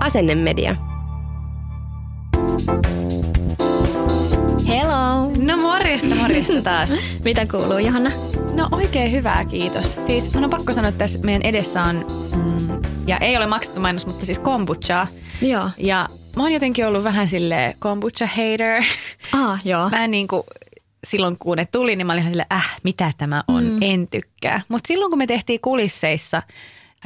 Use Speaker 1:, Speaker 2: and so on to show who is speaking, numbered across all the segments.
Speaker 1: Asennemedia.
Speaker 2: Hello!
Speaker 3: No morjesta, morjesta taas.
Speaker 2: Mitä kuuluu, Johanna?
Speaker 3: No oikein hyvää, kiitos. Siis mun on pakko sanoa, että tässä meidän edessä on, mm, ja ei ole maksettu mainos, mutta siis kombuchaa.
Speaker 2: Joo.
Speaker 3: Ja mä oon jotenkin ollut vähän sille kombucha hater.
Speaker 2: Ah, joo.
Speaker 3: Mä en niin kuin, silloin kun ne tuli, niin mä olin ihan silleen, äh, mitä tämä on, mm. en tykkää. Mutta silloin kun me tehtiin kulisseissa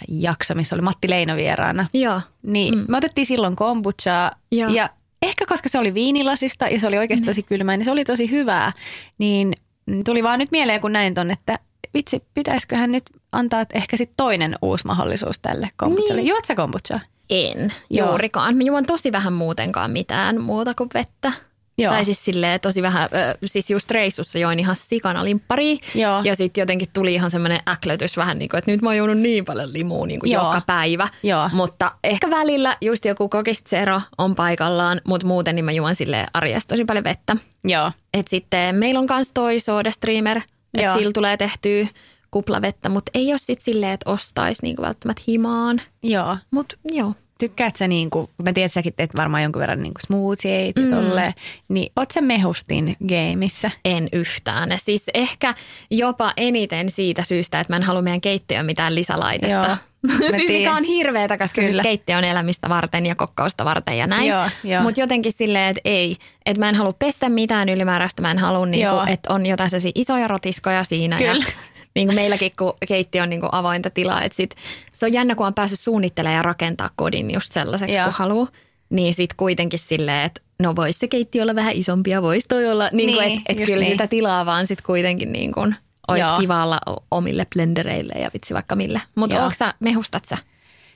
Speaker 3: jakso, missä oli Matti Leino vieraana,
Speaker 2: Joo.
Speaker 3: niin mm. me otettiin silloin kombuchaa
Speaker 2: Joo.
Speaker 3: ja ehkä koska se oli viinilasista ja se oli oikeasti tosi kylmää, niin se oli tosi hyvää. Niin mm, tuli vaan nyt mieleen, kun näin ton, että vitsi, pitäisiköhän nyt antaa ehkä sitten toinen uusi mahdollisuus tälle kombuchalle. Niin. Juot sä kombuchaa?
Speaker 2: En
Speaker 3: Joo.
Speaker 2: juurikaan. Mä juon tosi vähän muutenkaan mitään muuta kuin vettä.
Speaker 3: Joo.
Speaker 2: Tai siis silleen tosi vähän, siis just reissussa join ihan sikana limppari. Ja sitten jotenkin tuli ihan semmoinen äklötys vähän niin kuin, että nyt mä oon juonut niin paljon limua niin kuin joka päivä.
Speaker 3: Joo.
Speaker 2: Mutta ehkä välillä just joku kokistero on paikallaan, mutta muuten niin mä juon sille arjesta tosi paljon vettä.
Speaker 3: Joo.
Speaker 2: Et sitten meillä on myös toi Soda Streamer, että sillä tulee tehtyä kuplavettä, mutta ei ole sitten silleen, että ostaisi niinku välttämättä himaan.
Speaker 3: Joo.
Speaker 2: Mutta joo.
Speaker 3: Tykkäät sä niin kuin, mä tiedän, että säkin teet varmaan jonkun verran niin kuin smoothieita
Speaker 2: Mm.
Speaker 3: tolleen, niin oot sä mehustin gameissa?
Speaker 2: En yhtään. Siis ehkä jopa eniten siitä syystä, että mä en halua meidän keittiöön mitään lisälaitetta.
Speaker 3: Joo.
Speaker 2: Siis mikä on hirveetä, koska siis keittiö on elämistä varten ja kokkausta varten ja näin.
Speaker 3: Joo.
Speaker 2: Mutta jotenkin silleen, että ei. Että mä en halua pestä mitään ylimääräistä. Mä en halua, niinku, että on jotain sellaisia isoja rotiskoja siinä.
Speaker 3: Kyllä.
Speaker 2: Ja, niin kuin meilläkin, kun keittiö on niin kuin avointa tilaa. Että sit, se on jännä, kun on päässyt suunnittelemaan ja rakentaa kodin just sellaiseksi,
Speaker 3: Joo.
Speaker 2: kun haluaa. Niin sitten kuitenkin silleen, että no voisi se keittiö olla vähän isompi ja voisi toi olla. Niin,
Speaker 3: Niin,
Speaker 2: niin että et
Speaker 3: just
Speaker 2: kyllä
Speaker 3: niin.
Speaker 2: sitä tilaa vaan sitten kuitenkin niin kuin olisi
Speaker 3: Joo.
Speaker 2: kiva olla omille blendereille ja vitsi vaikka mille. Mutta sä, mehustat sä?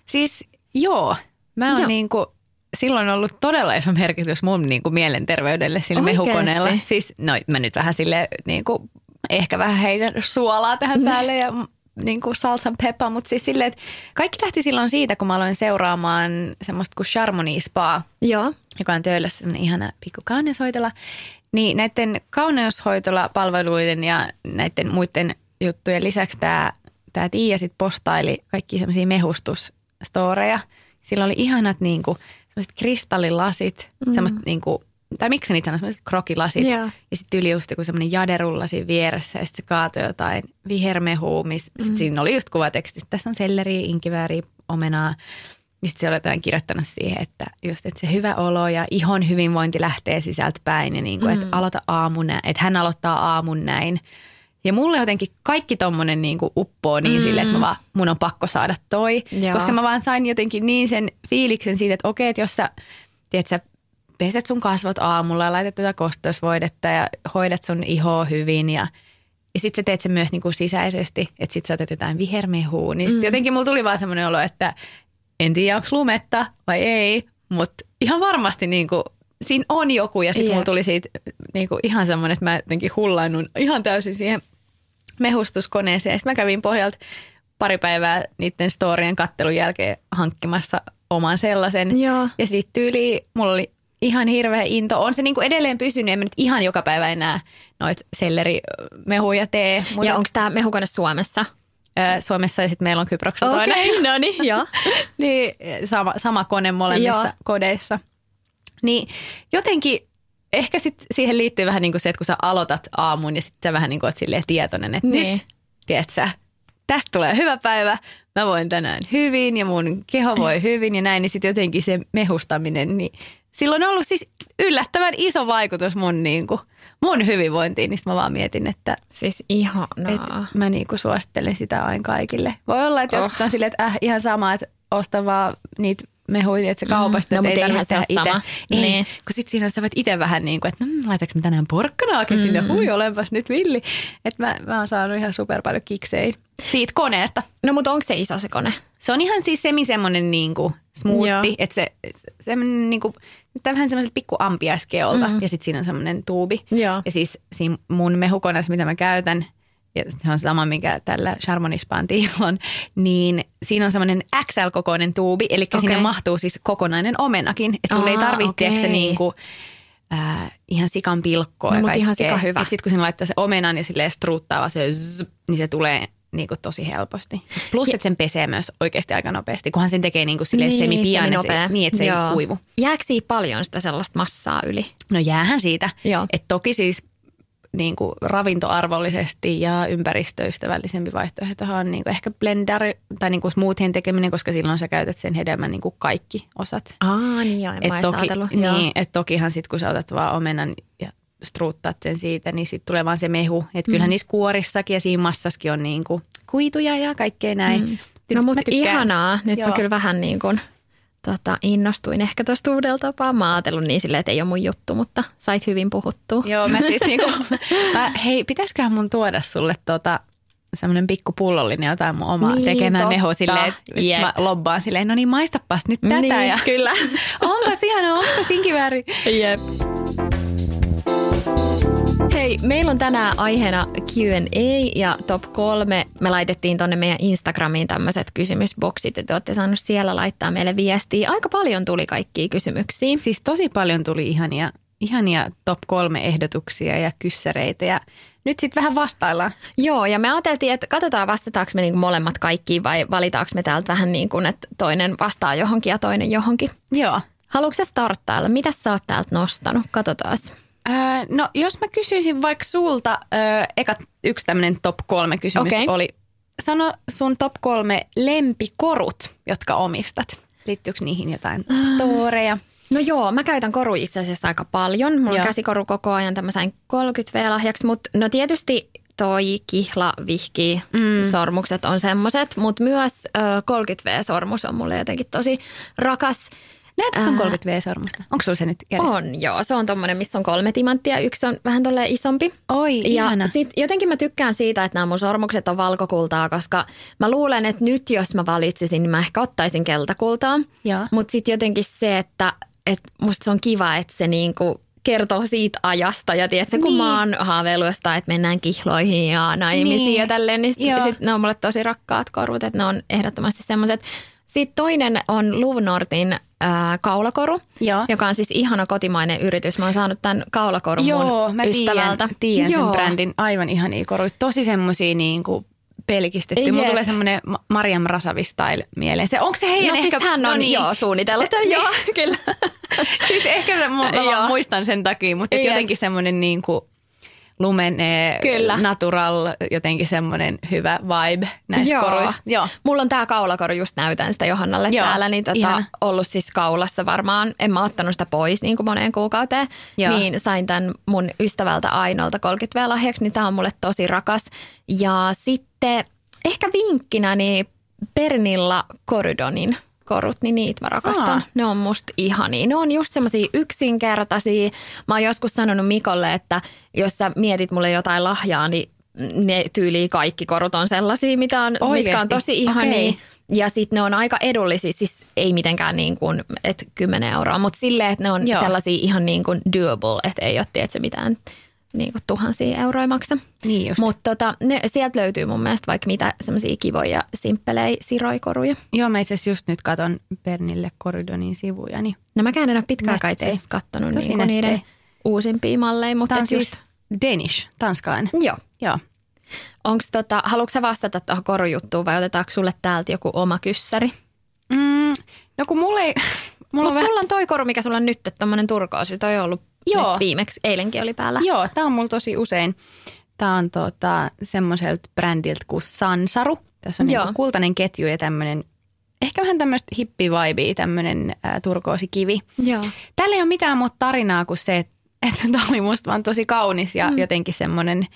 Speaker 3: Siis joo, mä oon
Speaker 2: Joo.
Speaker 3: niin kuin, silloin ollut todella iso merkitys mun niin kuin mielenterveydelle sillä
Speaker 2: Oikeesti?
Speaker 3: mehukoneella. Siis no mä nyt vähän sille niin kuin, ehkä vähän heidän suolaa tähän päälle ja mm, niin kuin salsan peppa, mutta siis silleen, että kaikki lähti silloin siitä, kun mä aloin seuraamaan semmoista kuin Charmony Spa,
Speaker 2: Joo.
Speaker 3: joka on töölössä semmoinen ihana pikku kauneushoitola. Niin näiden kauneushoitolapalveluiden ja näiden muiden juttujen lisäksi tämä, tämä Tiia sit postaili kaikki semmoisia mehustusstoreja. Sillä oli ihanat niinku, semmoiset kristallilasit, mm. semmoista niinku, tai miksi niitä sanoo, semmoiset krokilasit.
Speaker 2: Joo.
Speaker 3: Ja sitten yli just joku semmoinen jaderulla siinä vieressä ja sitten se kaatoi jotain vihermehua, missä mm. siinä oli just kuvatekstissä, tässä on selleri, inkivääri, omenaa. Ja sitten se oli jotain kirjoittanut siihen, että just, että se hyvä olo ja ihon hyvinvointi lähtee sisältä päin ja niin kuin, että aloita aamun näin, että hän aloittaa aamun näin. Ja mulle jotenkin kaikki tommonen niin kuin uppoo niin mm. sille, että mä vaan, mun on pakko saada toi.
Speaker 2: Joo.
Speaker 3: Koska mä vaan sain jotenkin niin sen fiiliksen siitä, että okei, että jos sä, tiedät sä, peset sun kasvot aamulla ja laitat tuota kosteusvoidetta ja hoidat sun ihoa hyvin ja ja sitten sä teet sen myös niinku sisäisesti, että sit sä otat jotain vihermehua. Niin sit jotenkin mulla tuli vaan semmoinen olo, että en tiedä onko lumetta vai ei, mutta ihan varmasti niinku, siinä on joku. Ja sitten
Speaker 2: Jep.
Speaker 3: mulla tuli siitä niinku ihan semmoinen, että mä jotenkin hullainnun ihan täysin siihen mehustuskoneeseen. Sitten mä kävin pohjalta pari päivää niiden storien kattelun jälkeen hankkimassa oman sellaisen.
Speaker 2: Joo.
Speaker 3: Ja sitten tyyli, mulla oli ihan hirveä into. On se niinku edelleen pysynyt, en mä nyt ihan joka päivä enää noit sellerimehuja tee. Mutta
Speaker 2: Ja onko tämä mehukone Suomessa?
Speaker 3: Suomessa ja sitten meillä on Kyproksella toinen.
Speaker 2: no niin, joo.
Speaker 3: niin, sama, sama kone molemmissa
Speaker 2: Joo.
Speaker 3: kodeissa. Niin jotenkin ehkä sit siihen liittyy vähän niin kuin se, että kun sä aloitat aamun ja sitten sä vähän niin kuin oot silleen tietoinen, että
Speaker 2: Niin.
Speaker 3: nyt, tiedät sä, tästä tulee hyvä päivä, mä voin tänään hyvin ja mun keho voi hyvin ja näin, niin sitten jotenkin se mehustaminen, niin silloin on ollut siis yllättävän iso vaikutus mun, niin kuin, mun hyvinvointiin, niin mä vaan mietin, että
Speaker 2: Siis ihanaa.
Speaker 3: et mä niinku suosittelen sitä aina kaikille. Voi olla, että
Speaker 2: Oh.
Speaker 3: jotkut on silleen, että äh, ihan sama, että osta vaan niitä mehuja, että se kaupasta,
Speaker 2: No,
Speaker 3: että
Speaker 2: mut
Speaker 3: ei tarvitse
Speaker 2: se
Speaker 3: tehdä itse. Ei,
Speaker 2: Niin.
Speaker 3: kun sitten siinä sä voit itse vähän niin kuin, että no, laitaks mä tänään porkkanaakin mm. sinne, hui olenpas nyt villi. Että mä, mä oon saanut ihan super paljon kiksei siitä koneesta.
Speaker 2: No mutta onko se iso se kone?
Speaker 3: Se on ihan siis semi semmoinen niin kuin smoothie, että se, se semmoinen niin kuin, vähän semmoiselta pikku ampiaiskeolta mm. ja sitten siinä on semmoinen tuubi.
Speaker 2: Joo.
Speaker 3: Ja siis siinä mun mehukoneessa, mitä mä käytän, ja se on sama, mikä tällä Charmonispantiin on, niin siinä on semmoinen XL-kokoinen tuubi, eli okay. sinne mahtuu siis kokonainen omenakin. Että sulla ei tarvitse
Speaker 2: okei.
Speaker 3: se niinku, äh, ihan sikan pilkkoa
Speaker 2: No,
Speaker 3: ja
Speaker 2: ihan sika hyvä.
Speaker 3: Et sit kun sinne laittaa se omenan ja silleen struuttaa se zzz, niin se tulee niinku tosi helposti. Plus, että sen pesee myös oikeasti aika nopeasti, kunhan sen tekee niinku silleen niin, semipian,
Speaker 2: seminopea.
Speaker 3: niin että se
Speaker 2: Joo.
Speaker 3: ei kuivu.
Speaker 2: Jääkö siitä paljon sitä sellaista massaa yli?
Speaker 3: No jäähän siitä. Et toki siis niin kuin ravintoarvollisesti ja ympäristöystävällisempi vaihtoehto on niin kuin ehkä blender tai niin kuin smoothien tekeminen, koska silloin sä käytät sen hedelmän niin kuin kaikki osat.
Speaker 2: Aa, niin joo, en
Speaker 3: Et toki,
Speaker 2: ajatellut.
Speaker 3: niin, et tokihan sitten kun sä otat vaan omenan ja struuttaat sen siitä, niin sitten tulee vaan se mehu. Että kyllähän niissä kuorissakin ja siinä massaskin on niin kuin kuituja ja kaikkea näin.
Speaker 2: Mm. No mutta ihanaa. Nyt
Speaker 3: Joo.
Speaker 2: mä kyllä vähän niin kuin, tota, innostuin ehkä tuosta uudella tapaa. Mä ajatellut niin silleen, että ei ole mun juttu, mutta sait hyvin puhuttua.
Speaker 3: Joo, mä siis niinku, mä, hei, pitäisiköhän mun tuoda sulle tota, semmoinen pikku pullollinen jotain mun omaa
Speaker 2: Niin,
Speaker 3: tekemään
Speaker 2: totta.
Speaker 3: mehu silleen, että
Speaker 2: Jep.
Speaker 3: mä lobbaan silleen, no niin maistapas nyt tätä.
Speaker 2: niin,
Speaker 3: ja,
Speaker 2: kyllä.
Speaker 3: onpas ihana, onpas inkivääri.
Speaker 2: Jep. Hei, meillä on tänään aiheena Q&A ja top kolme. Me laitettiin tonne meidän Instagramiin tämmöiset kysymysboksit, että te olette saaneet siellä laittaa meille viestiä. Aika paljon tuli kaikkia kysymyksiä.
Speaker 3: Siis tosi paljon tuli ihania, ihania top kolme ehdotuksia ja kyssäreitä ja nyt sitten vähän vastaillaan.
Speaker 2: Joo, ja me ajateltiin, että katsotaan vastataanko me niin molemmat kaikkiin vai valitaanko me täältä vähän niin kuin, että toinen vastaa johonkin ja toinen johonkin.
Speaker 3: Joo.
Speaker 2: Haluatko sä starttailla? Mitä sä oot täältä nostanut? Katsotaan.
Speaker 3: Öö, no jos mä kysyisin vaikka sulta, öö, eka yksi tämmöinen top kolme kysymys
Speaker 2: Okei.
Speaker 3: oli, sano sun top kolme lempikorut, jotka omistat. Liittyykö niihin jotain storeja?
Speaker 2: No joo, mä käytän koru itse asiassa aika paljon. Mulla
Speaker 3: Joo.
Speaker 2: on käsikoru koko ajan, tämä sain 30V-lahjaksi, mutta no tietysti toi kihla, vihki, mm. sormukset on semmoset, mutta myös ö, 30V-sormus on mulle jotenkin tosi rakas.
Speaker 3: Näetkö sun
Speaker 2: Ää.
Speaker 3: 30V-sormusta? Onko sulla se nyt kädessä?
Speaker 2: On, joo. Se on tommonen, missä on kolme timanttia. Yksi on vähän tolleen isompi.
Speaker 3: Oi,
Speaker 2: Ja
Speaker 3: ihana.
Speaker 2: sit jotenkin mä tykkään siitä, että nämä mun sormukset on valkokultaa, koska mä luulen, että nyt jos mä valitsisin, niin mä ehkä ottaisin keltakultaa. Mutta sitten jotenkin se, että, että musta se on kiva, että se niinku kertoo siitä ajasta. Ja tiedätkö, kun
Speaker 3: Niin.
Speaker 2: mä oon haaveillut jostain, että mennään kihloihin ja naimisiin
Speaker 3: Niin.
Speaker 2: ja tälleen, niin sit,
Speaker 3: Joo.
Speaker 2: sit ne on mulle tosi rakkaat korut, että ne on ehdottomasti semmoiset. Sitten toinen on Luvnortin ää, kaulakoru,
Speaker 3: Joo.
Speaker 2: joka on siis ihana kotimainen yritys. Mä oon saanut tämän kaulakorun
Speaker 3: Joo,
Speaker 2: mun
Speaker 3: mä
Speaker 2: ystävältä.
Speaker 3: tiedän, tiedän sen brändin. Aivan ihania koruja. Tosi semmosia niin kuin pelkistetty. Mulla
Speaker 2: Jep.
Speaker 3: tulee semmoinen Ma- Mariam Rasavi style mieleen. Se, onko se heidän
Speaker 2: No siis
Speaker 3: ehkä...
Speaker 2: hän on
Speaker 3: no niin.
Speaker 2: joo suunnitellut.
Speaker 3: Se-
Speaker 2: joo, kyllä.
Speaker 3: siis ehkä mä, mä
Speaker 2: Joo.
Speaker 3: muistan sen takia, mutta jotenkin semmoinen niin kuin lumene,
Speaker 2: Kyllä.
Speaker 3: natural, jotenkin semmoinen hyvä vibe näissä
Speaker 2: Joo.
Speaker 3: koruissa. Joo.
Speaker 2: Mulla on tää kaulakoru, just näytän sitä Johannalle
Speaker 3: Joo,
Speaker 2: täällä, niin tota,
Speaker 3: ihana.
Speaker 2: ollut siis kaulassa varmaan, en mä ottanut sitä pois niin kuin moneen kuukauteen,
Speaker 3: Joo.
Speaker 2: niin sain tämän mun ystävältä Ainolta 30 lahjaksi, niin tää on mulle tosi rakas. Ja sitten ehkä vinkkinä, niin Pernilla Corridonin korut, niin niitä mä rakastan.
Speaker 3: Aa.
Speaker 2: Ne on musta ihania. Ne on just semmoisia yksinkertaisia. Mä oon joskus sanonut Mikolle, että jos sä mietit mulle jotain lahjaa, niin ne tyyliin kaikki korut on sellaisia, mitä on, mitkä on tosi ihania.
Speaker 3: Okei.
Speaker 2: Ja sitten ne on aika edullisia, siis ei mitenkään niin kuin, että 10 euroa, mutta silleen, että ne on
Speaker 3: Joo.
Speaker 2: sellaisia ihan niin kuin doable, että ei ole tiedätkö, mitään niin kuin tuhansia euroja maksa.
Speaker 3: Niin just.
Speaker 2: Mutta tota, ne, sieltä löytyy mun mielestä vaikka mitä semmoisia kivoja, simppelejä siroikoruja.
Speaker 3: Joo, mä itse asiassa just nyt katon Pernille Corridonin sivuja. Niin.
Speaker 2: No mäkään en ole pitkään aikaa
Speaker 3: Nättejä.
Speaker 2: itse asiassa kattonut
Speaker 3: Tosi
Speaker 2: niinku niiden uusimpia malleja, mutta
Speaker 3: Tämä on
Speaker 2: et just,
Speaker 3: siis Danish, tanskalainen.
Speaker 2: joo.
Speaker 3: Joo.
Speaker 2: Onks tota, haluatko sä vastata tuohon korujuttuun vai otetaanko sulle täältä joku oma kyssäri?
Speaker 3: Mm, no kun mulla ei... Mulla
Speaker 2: Mutta
Speaker 3: on
Speaker 2: sulla on toi koru, mikä sulla on nyt, tommonen turkoosi. Toi on ollut
Speaker 3: Joo.
Speaker 2: nyt viimeksi, eilenkin oli päällä.
Speaker 3: Joo, tämä on mulla tosi usein. Tämä on tota, semmoiselta brändiltä kuin Sansaru. Tässä on
Speaker 2: Joo.
Speaker 3: niinku kultainen ketju ja tämmöinen, ehkä vähän tämmöistä hippi-vibea, tämmöinen turkoosikivi.
Speaker 2: Joo.
Speaker 3: Tällä ei ole mitään muuta tarinaa kuin se, että, tämä oli musta vaan tosi kaunis ja mm. jotenkin semmoinen,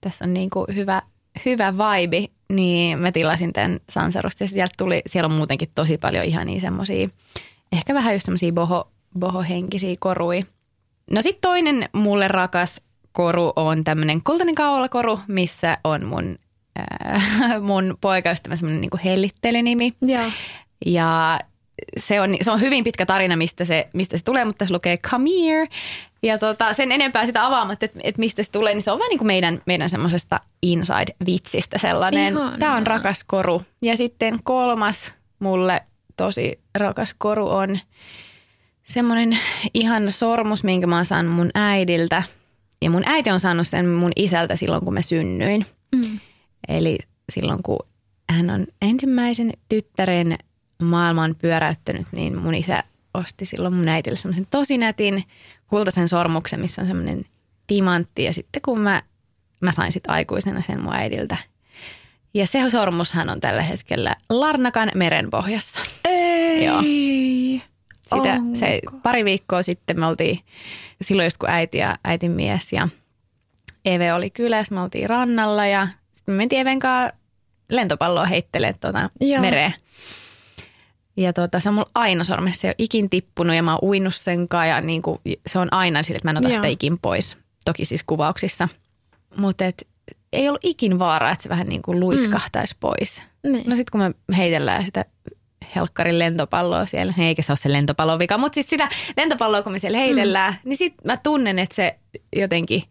Speaker 3: tässä on niinku hyvä, hyvä vibe, niin mä tilasin tämän Sansarusta ja sieltä tuli, siellä on muutenkin tosi paljon ihania semmoisia ehkä vähän just semmoisia boho, bohohenkisiä korui. No sitten toinen mulle rakas koru on tämmöinen kultainen kaulakoru, missä on mun, äh, mun poikaystävä semmoinen niin hellittelynimi.
Speaker 2: Joo.
Speaker 3: Ja se on, se on hyvin pitkä tarina, mistä se, mistä se tulee, mutta se lukee come here. Ja tota, sen enempää sitä avaamatta, että, että mistä se tulee, niin se on vähän niin kuin meidän, meidän semmoisesta inside-vitsistä sellainen.
Speaker 2: Ihanaa.
Speaker 3: Tämä on rakas koru. Ja sitten kolmas mulle tosi rakas koru on semmoinen ihan sormus, minkä mä oon saanut mun äidiltä. Ja mun äiti on saanut sen mun isältä silloin, kun mä synnyin.
Speaker 2: Mm.
Speaker 3: Eli silloin, kun hän on ensimmäisen tyttären maailman pyöräyttänyt, niin mun isä osti silloin mun äitille semmoisen tosi nätin kultaisen sormuksen, missä on semmoinen timantti. Ja sitten kun mä, mä sain sitten aikuisena sen mun äidiltä. Ja se sormushan on tällä hetkellä Larnakan merenpohjassa.
Speaker 2: Ei.
Speaker 3: Joo. Sitä,
Speaker 2: Onko?
Speaker 3: se, pari viikkoa sitten me oltiin, silloin just kun äiti ja äitin mies ja Eve oli kylässä, me oltiin rannalla ja sitten me mentiin Even kanssa lentopalloa heittelemään tuota
Speaker 2: Joo.
Speaker 3: mereen. Ja tuota, se on mulla aina sormessa, se ei ole ikin tippunut ja mä oon uinut sen kanssa ja niin kuin, se on aina sille, että mä en ota
Speaker 2: Joo.
Speaker 3: sitä ikin pois. Toki siis kuvauksissa. Mutta ei ollut ikin vaaraa, että se vähän niin kuin luiskahtaisi mm. pois.
Speaker 2: Niin.
Speaker 3: No sitten kun me heitellään sitä helkkarin lentopalloa siellä, eikä se ole se lentopallon vika, mutta siis sitä lentopalloa, kun me siellä heitellään, mm. niin sitten mä tunnen, että se jotenkin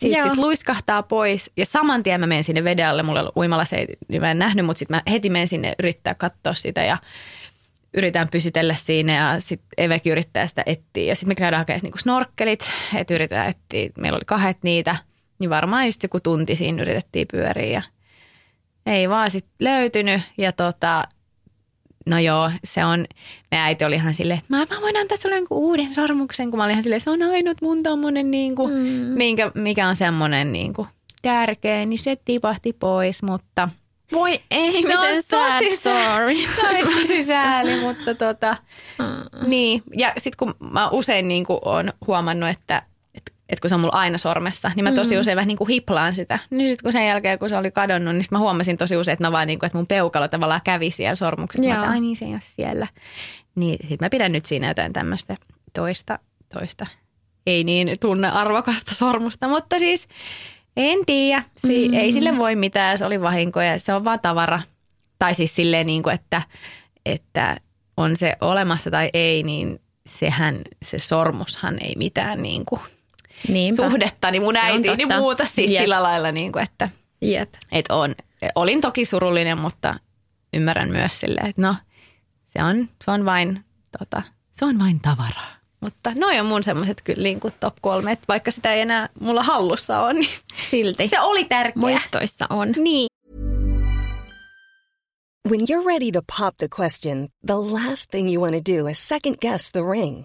Speaker 3: siitä
Speaker 2: Joo.
Speaker 3: sit luiskahtaa pois. Ja saman tien mä menen sinne veden alle, mulla ollut uimalla ei, niin mä en nähnyt, mutta sitten mä heti menen sinne yrittää katsoa sitä ja yritän pysytellä siinä ja sitten Evekin yrittää sitä etsiä. Ja sitten me käydään hakemaan niinku snorkkelit, että yritetään etsiä, meillä oli kahdet niitä, niin varmaan just joku tunti siinä yritettiin pyöriä ja ei vaan sitten löytynyt. Ja tota, no joo, se on, me äiti oli ihan silleen, että mä, mä voin antaa sulle jonkun uuden sormuksen, kun mä olin ihan silleen, se on ainut mun tommonen niin kuin, mm. minkä, mikä on semmoinen niin kuin tärkeä, niin se tipahti pois, mutta
Speaker 2: Voi ei,
Speaker 3: se
Speaker 2: miten
Speaker 3: on
Speaker 2: sad
Speaker 3: tosi
Speaker 2: story.
Speaker 3: Se on tosi sääli, mutta tota, niin. Ja sitten kun mä usein niin kuin olen huomannut, että et, et kun se on mulla aina sormessa, niin mä tosi usein vähän niin kuin hiplaan sitä. Niin sitten kun sen jälkeen, kun se oli kadonnut, niin mä huomasin tosi usein, että mä vaan niin kuin, että mun peukalo tavallaan kävi siellä sormuksessa. Mä
Speaker 2: Joo.
Speaker 3: että ai niin se ei ole siellä. Niin sitten mä pidän nyt siinä jotain tämmöistä toista, toista, ei niin tunne arvokasta sormusta, mutta siis en tiedä. Si- mm. Ei sille voi mitään, se oli vahinko ja se on vaan tavara. Tai siis silleen niin kuin, että, että on se olemassa tai ei, niin sehän, se sormushan ei mitään niin kuin
Speaker 2: Niinpä.
Speaker 3: suhdetta, niin mun
Speaker 2: Se
Speaker 3: äiti niin muuta siis
Speaker 2: Jep.
Speaker 3: sillä lailla, niin kuin, että,
Speaker 2: Jep.
Speaker 3: että on, olin toki surullinen, mutta ymmärrän myös silleen, että no se on, se on vain, tota, se on vain tavaraa. Mutta noi on mun semmoiset kyllä niin kuin top kolme, että vaikka sitä ei enää mulla hallussa on, niin
Speaker 2: Silti.
Speaker 3: se oli tärkeä.
Speaker 2: Muistoissa on.
Speaker 3: Niin.
Speaker 1: When you're ready to pop the question, the last thing you want to do is second guess the ring.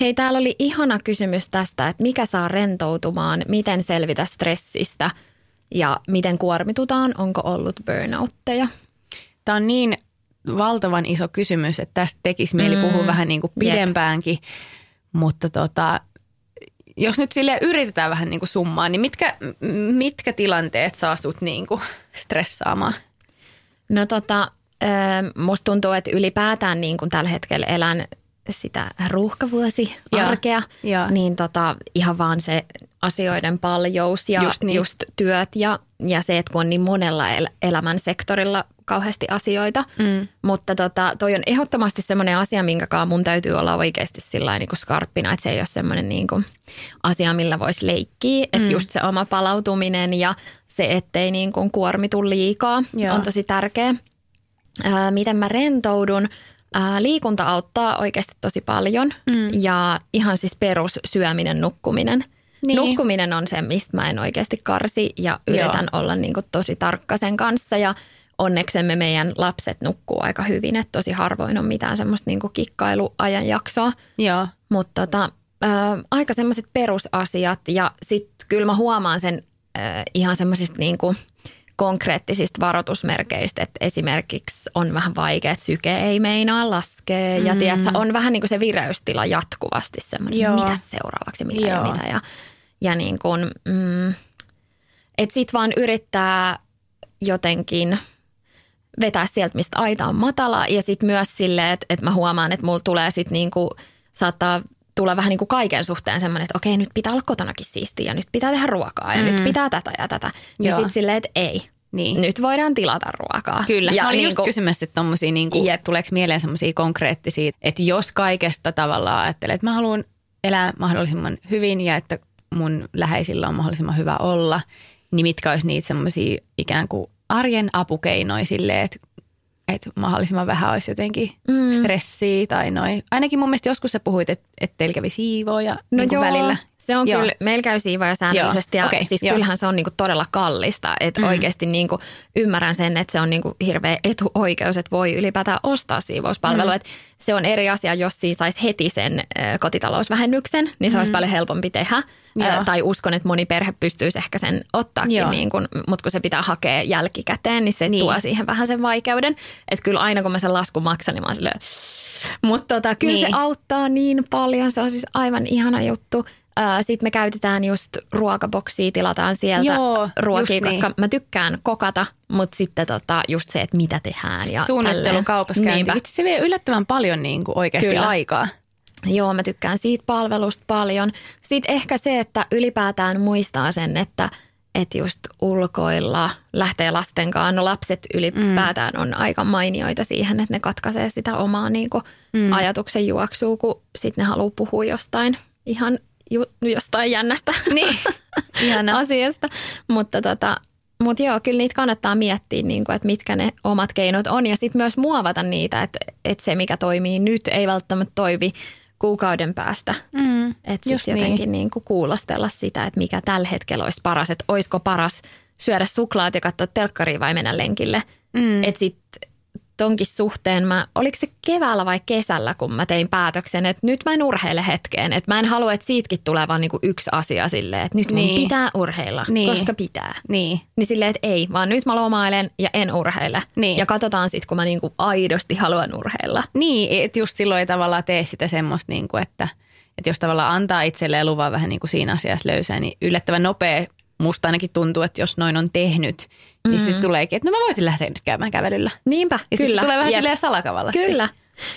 Speaker 2: Hei, täällä oli ihana kysymys tästä, että mikä saa rentoutumaan, miten selvitä stressistä ja miten kuormitutaan, onko ollut burnoutteja.
Speaker 3: Tämä on niin valtavan iso kysymys, että tästä tekisi mieli
Speaker 2: Mm.
Speaker 3: puhua vähän niin kuin
Speaker 2: Jep.
Speaker 3: pidempäänkin. Mutta tota, jos nyt sille yritetään vähän niin kuin summaa, niin mitkä, mitkä tilanteet saa sut niin kuin stressaamaan?
Speaker 2: No tota, musta tuntuu, että ylipäätään niin kuin tällä hetkellä elän sitä ruuhkavuosi-arkea,
Speaker 3: Ja, ja.
Speaker 2: niin tota, ihan vaan se asioiden paljous ja
Speaker 3: Just niin.
Speaker 2: just työt ja, ja se, että kun on niin monella el- elämän sektorilla kauheasti asioita.
Speaker 3: Mm.
Speaker 2: Mutta tota, toi on ehdottomasti semmoinen asia, minkä kanssa mun täytyy olla oikeasti sillä niin kuin skarppina, että se ei ole semmoinen niin kuin asia, millä voisi leikkiä. Että
Speaker 3: Mm.
Speaker 2: just se oma palautuminen ja se, ettei niin kuin kuormitu liikaa,
Speaker 3: Joo.
Speaker 2: on tosi tärkeä. Ää, miten mä rentoudun? Ää, liikunta auttaa oikeasti tosi paljon
Speaker 3: Mm.
Speaker 2: ja ihan siis perussyöminen, nukkuminen.
Speaker 3: Niin.
Speaker 2: Nukkuminen on se, mistä mä en oikeasti karsi ja yritän olla niin kuin tosi tarkka sen kanssa ja onneksemme meidän lapset nukkuu aika hyvin, että tosi harvoin on mitään semmoista niin kuin kikkailuajanjaksoa.
Speaker 3: Joo.
Speaker 2: Mutta tota, ää, aika semmoiset perusasiat ja sitten kyllä mä huomaan sen ää, ihan semmoisista niin kuin konkreettisista varoitusmerkeistä, että esimerkiksi on vähän vaikea, että syke ei meinaa laskea ja
Speaker 3: Mm.
Speaker 2: tiedätkö, on vähän niin kuin se vireystila jatkuvasti semmoinen,
Speaker 3: Joo.
Speaker 2: mitä seuraavaksi, mitä
Speaker 3: Joo.
Speaker 2: ja mitä ja, ja niin kuin, mm, että sit vaan yrittää jotenkin vetää sieltä, mistä aita on matala ja sitten myös silleen, että, että mä huomaan, että mulla tulee sitten niin kuin, saattaa tulla vähän niin kuin kaiken suhteen semmoinen, että okei, nyt pitää olla kotonakin siistiä ja nyt pitää tehdä ruokaa ja
Speaker 3: Mm.
Speaker 2: nyt pitää tätä ja tätä. Ja sitten silleen, että ei,
Speaker 3: Niin.
Speaker 2: nyt voidaan tilata ruokaa.
Speaker 3: Kyllä,
Speaker 2: ja
Speaker 3: mä olin
Speaker 2: niin
Speaker 3: just
Speaker 2: kuin,
Speaker 3: kysymässä, että tommosia, niin kuin,
Speaker 2: Jep.
Speaker 3: tuleeko mieleen semmoisia konkreettisia, että jos kaikesta tavallaan ajattelee, että mä haluan elää mahdollisimman hyvin ja että mun läheisillä on mahdollisimman hyvä olla, niin mitkä olisi niitä semmoisia ikään kuin arjen apukeinoja silleen, että, että mahdollisimman vähän olisi jotenkin
Speaker 2: Mm.
Speaker 3: stressiä tai noin. Ainakin mun mielestä joskus sä puhuit, että, että teillä kävi siivooja
Speaker 2: No
Speaker 3: niin
Speaker 2: joo,
Speaker 3: välillä.
Speaker 2: Se on
Speaker 3: Joo.
Speaker 2: kyllä, meillä käy siivoja säännöllisesti
Speaker 3: Joo,
Speaker 2: ja
Speaker 3: okei,
Speaker 2: siis
Speaker 3: joo.
Speaker 2: kyllähän se on niinku todella kallista. Että
Speaker 3: Mm.
Speaker 2: oikeasti niinku ymmärrän sen, että se on niinku hirveä etuoikeus, että voi ylipäätään ostaa siivouspalvelu.
Speaker 3: Mm.
Speaker 2: Et se on eri asia, jos siinä saisi heti sen kotitalousvähennyksen, niin se olisi paljon helpompi tehdä.
Speaker 3: Mm. Joo.
Speaker 2: tai uskon, että moni perhe pystyisi ehkä sen ottaakin,
Speaker 3: Joo.
Speaker 2: niin kun, mutta kun se pitää hakea jälkikäteen, niin se
Speaker 3: Niin.
Speaker 2: tuo siihen vähän sen vaikeuden. Että kyllä aina kun mä sen laskun maksan, niin mä oon silleen, mutta tota, kyllä. Niin. se auttaa niin paljon, se on siis aivan ihana juttu. Sitten me käytetään just ruokaboksia, tilataan sieltä
Speaker 3: Joo,
Speaker 2: ruokia,
Speaker 3: niin.
Speaker 2: koska mä tykkään kokata, mutta sitten tota, just se, että mitä tehdään. Ja
Speaker 3: Suunnittelu,
Speaker 2: tälleen.
Speaker 3: kaupassa käynti.
Speaker 2: Niinpä.
Speaker 3: Vitsi, se vie yllättävän paljon niin kuin oikeasti
Speaker 2: Kyllä.
Speaker 3: aikaa.
Speaker 2: Joo, mä tykkään siitä palvelusta paljon. Sitten ehkä se, että ylipäätään muistaa sen, että että just ulkoilla lähtee lasten kanssa. No lapset ylipäätään mm. on aika mainioita siihen, että ne katkaisee sitä omaa niin kuin mm. ajatuksen juoksua, kun sitten ne haluaa puhua jostain ihan jostain jännästä
Speaker 3: Niin,
Speaker 2: asiasta. Mutta tota, mut joo, kyllä niitä kannattaa miettiä, niin kuin, että mitkä ne omat keinot on. Ja sitten myös muovata niitä, että, että se mikä toimii nyt ei välttämättä toimi kuukauden päästä.
Speaker 3: Mm,
Speaker 2: Että sitten jotenkin niin. kuin kuulostella sitä, että mikä tällä hetkellä olisi paras. Että olisiko paras syödä suklaat ja katsoa telkkaria vai mennä lenkille.
Speaker 3: Mm.
Speaker 2: Että sitten tonkin suhteen mä, oliko se keväällä vai kesällä, kun mä tein päätöksen, että nyt mä en urheile hetkeen. Että mä en halua, että siitäkin tulee vaan niinku yksi asia silleen, että nyt mun
Speaker 3: Niin.
Speaker 2: pitää urheilla,
Speaker 3: Niin.
Speaker 2: koska pitää.
Speaker 3: Niin.
Speaker 2: Niin silleen, että ei, vaan nyt mä lomailen ja en urheile.
Speaker 3: Niin.
Speaker 2: Ja katsotaan sitten, kun mä niinku aidosti haluan urheilla.
Speaker 3: Niin, että just silloin ei tavallaan tee sitä semmoista, niin kuin, että, että jos tavallaan antaa itselleen luvan vähän niin kuin siinä asiassa löysää, niin yllättävän nopea musta ainakin tuntuu, että jos noin on tehnyt, niin sitten tuleekin, että no mä voisin lähteä nyt käymään kävelyllä.
Speaker 2: Niinpä,
Speaker 3: Ja
Speaker 2: kyllä.
Speaker 3: tulee vähän
Speaker 2: Jep.
Speaker 3: silleen salakavallasti.
Speaker 2: Kyllä.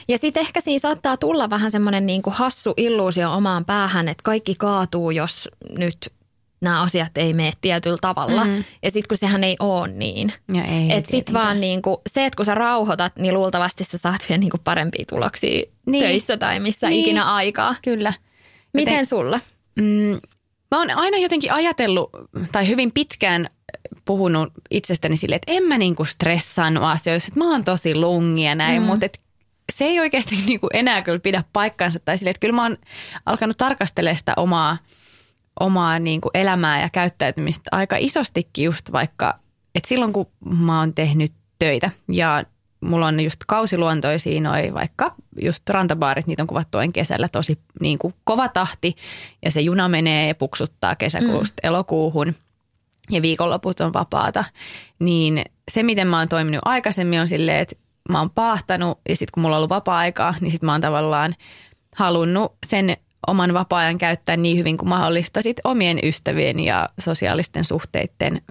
Speaker 2: Ja sitten ehkä siinä saattaa tulla vähän semmoinen niin kuin hassu illuusio omaan päähän, että kaikki kaatuu, jos nyt nämä asiat ei mene tietyllä tavalla. Mm. Ja sitten kun sehän ei ole niin.
Speaker 3: Ja ei,
Speaker 2: Että sitten
Speaker 3: tietenkään.
Speaker 2: vaan niin kuin, se, että kun sä rauhoitat, niin luultavasti sä saat vielä niin kuin parempia tuloksia
Speaker 3: Niin.
Speaker 2: niin. töissä tai missä
Speaker 3: Niin.
Speaker 2: niin. ikinä aikaa.
Speaker 3: Kyllä.
Speaker 2: Miten
Speaker 3: Joten-
Speaker 2: sulla?
Speaker 3: Mm, mä oon aina jotenkin ajatellut, tai hyvin pitkään puhunut itsestäni silleen, että en mä niinku stressannut asioissa, että mä oon tosi lungi ja näin, mm. mutta et se ei oikeasti niinku enää kyllä pidä paikkaansa. Tai silleen, että kyllä mä oon alkanut tarkastelemaan sitä omaa, omaa niinku elämää ja käyttäytymistä aika isostikin just vaikka, että silloin kun mä oon tehnyt töitä ja mulla on just kausiluontoisia noi vaikka just rantabaarit, niitä on kuvattu aina kesällä tosi niin kuin kova tahti ja se juna menee ja puksuttaa kesäkuusta mm. elokuuhun ja viikonloput on vapaata, niin se miten mä oon toiminut aikaisemmin on silleen, että mä oon paahtanut ja sitten kun mulla on ollut vapaa-aikaa, niin sitten mä oon tavallaan halunnut sen oman vapaa-ajan käyttää niin hyvin kuin mahdollista sit omien ystävien ja sosiaalisten suhteiden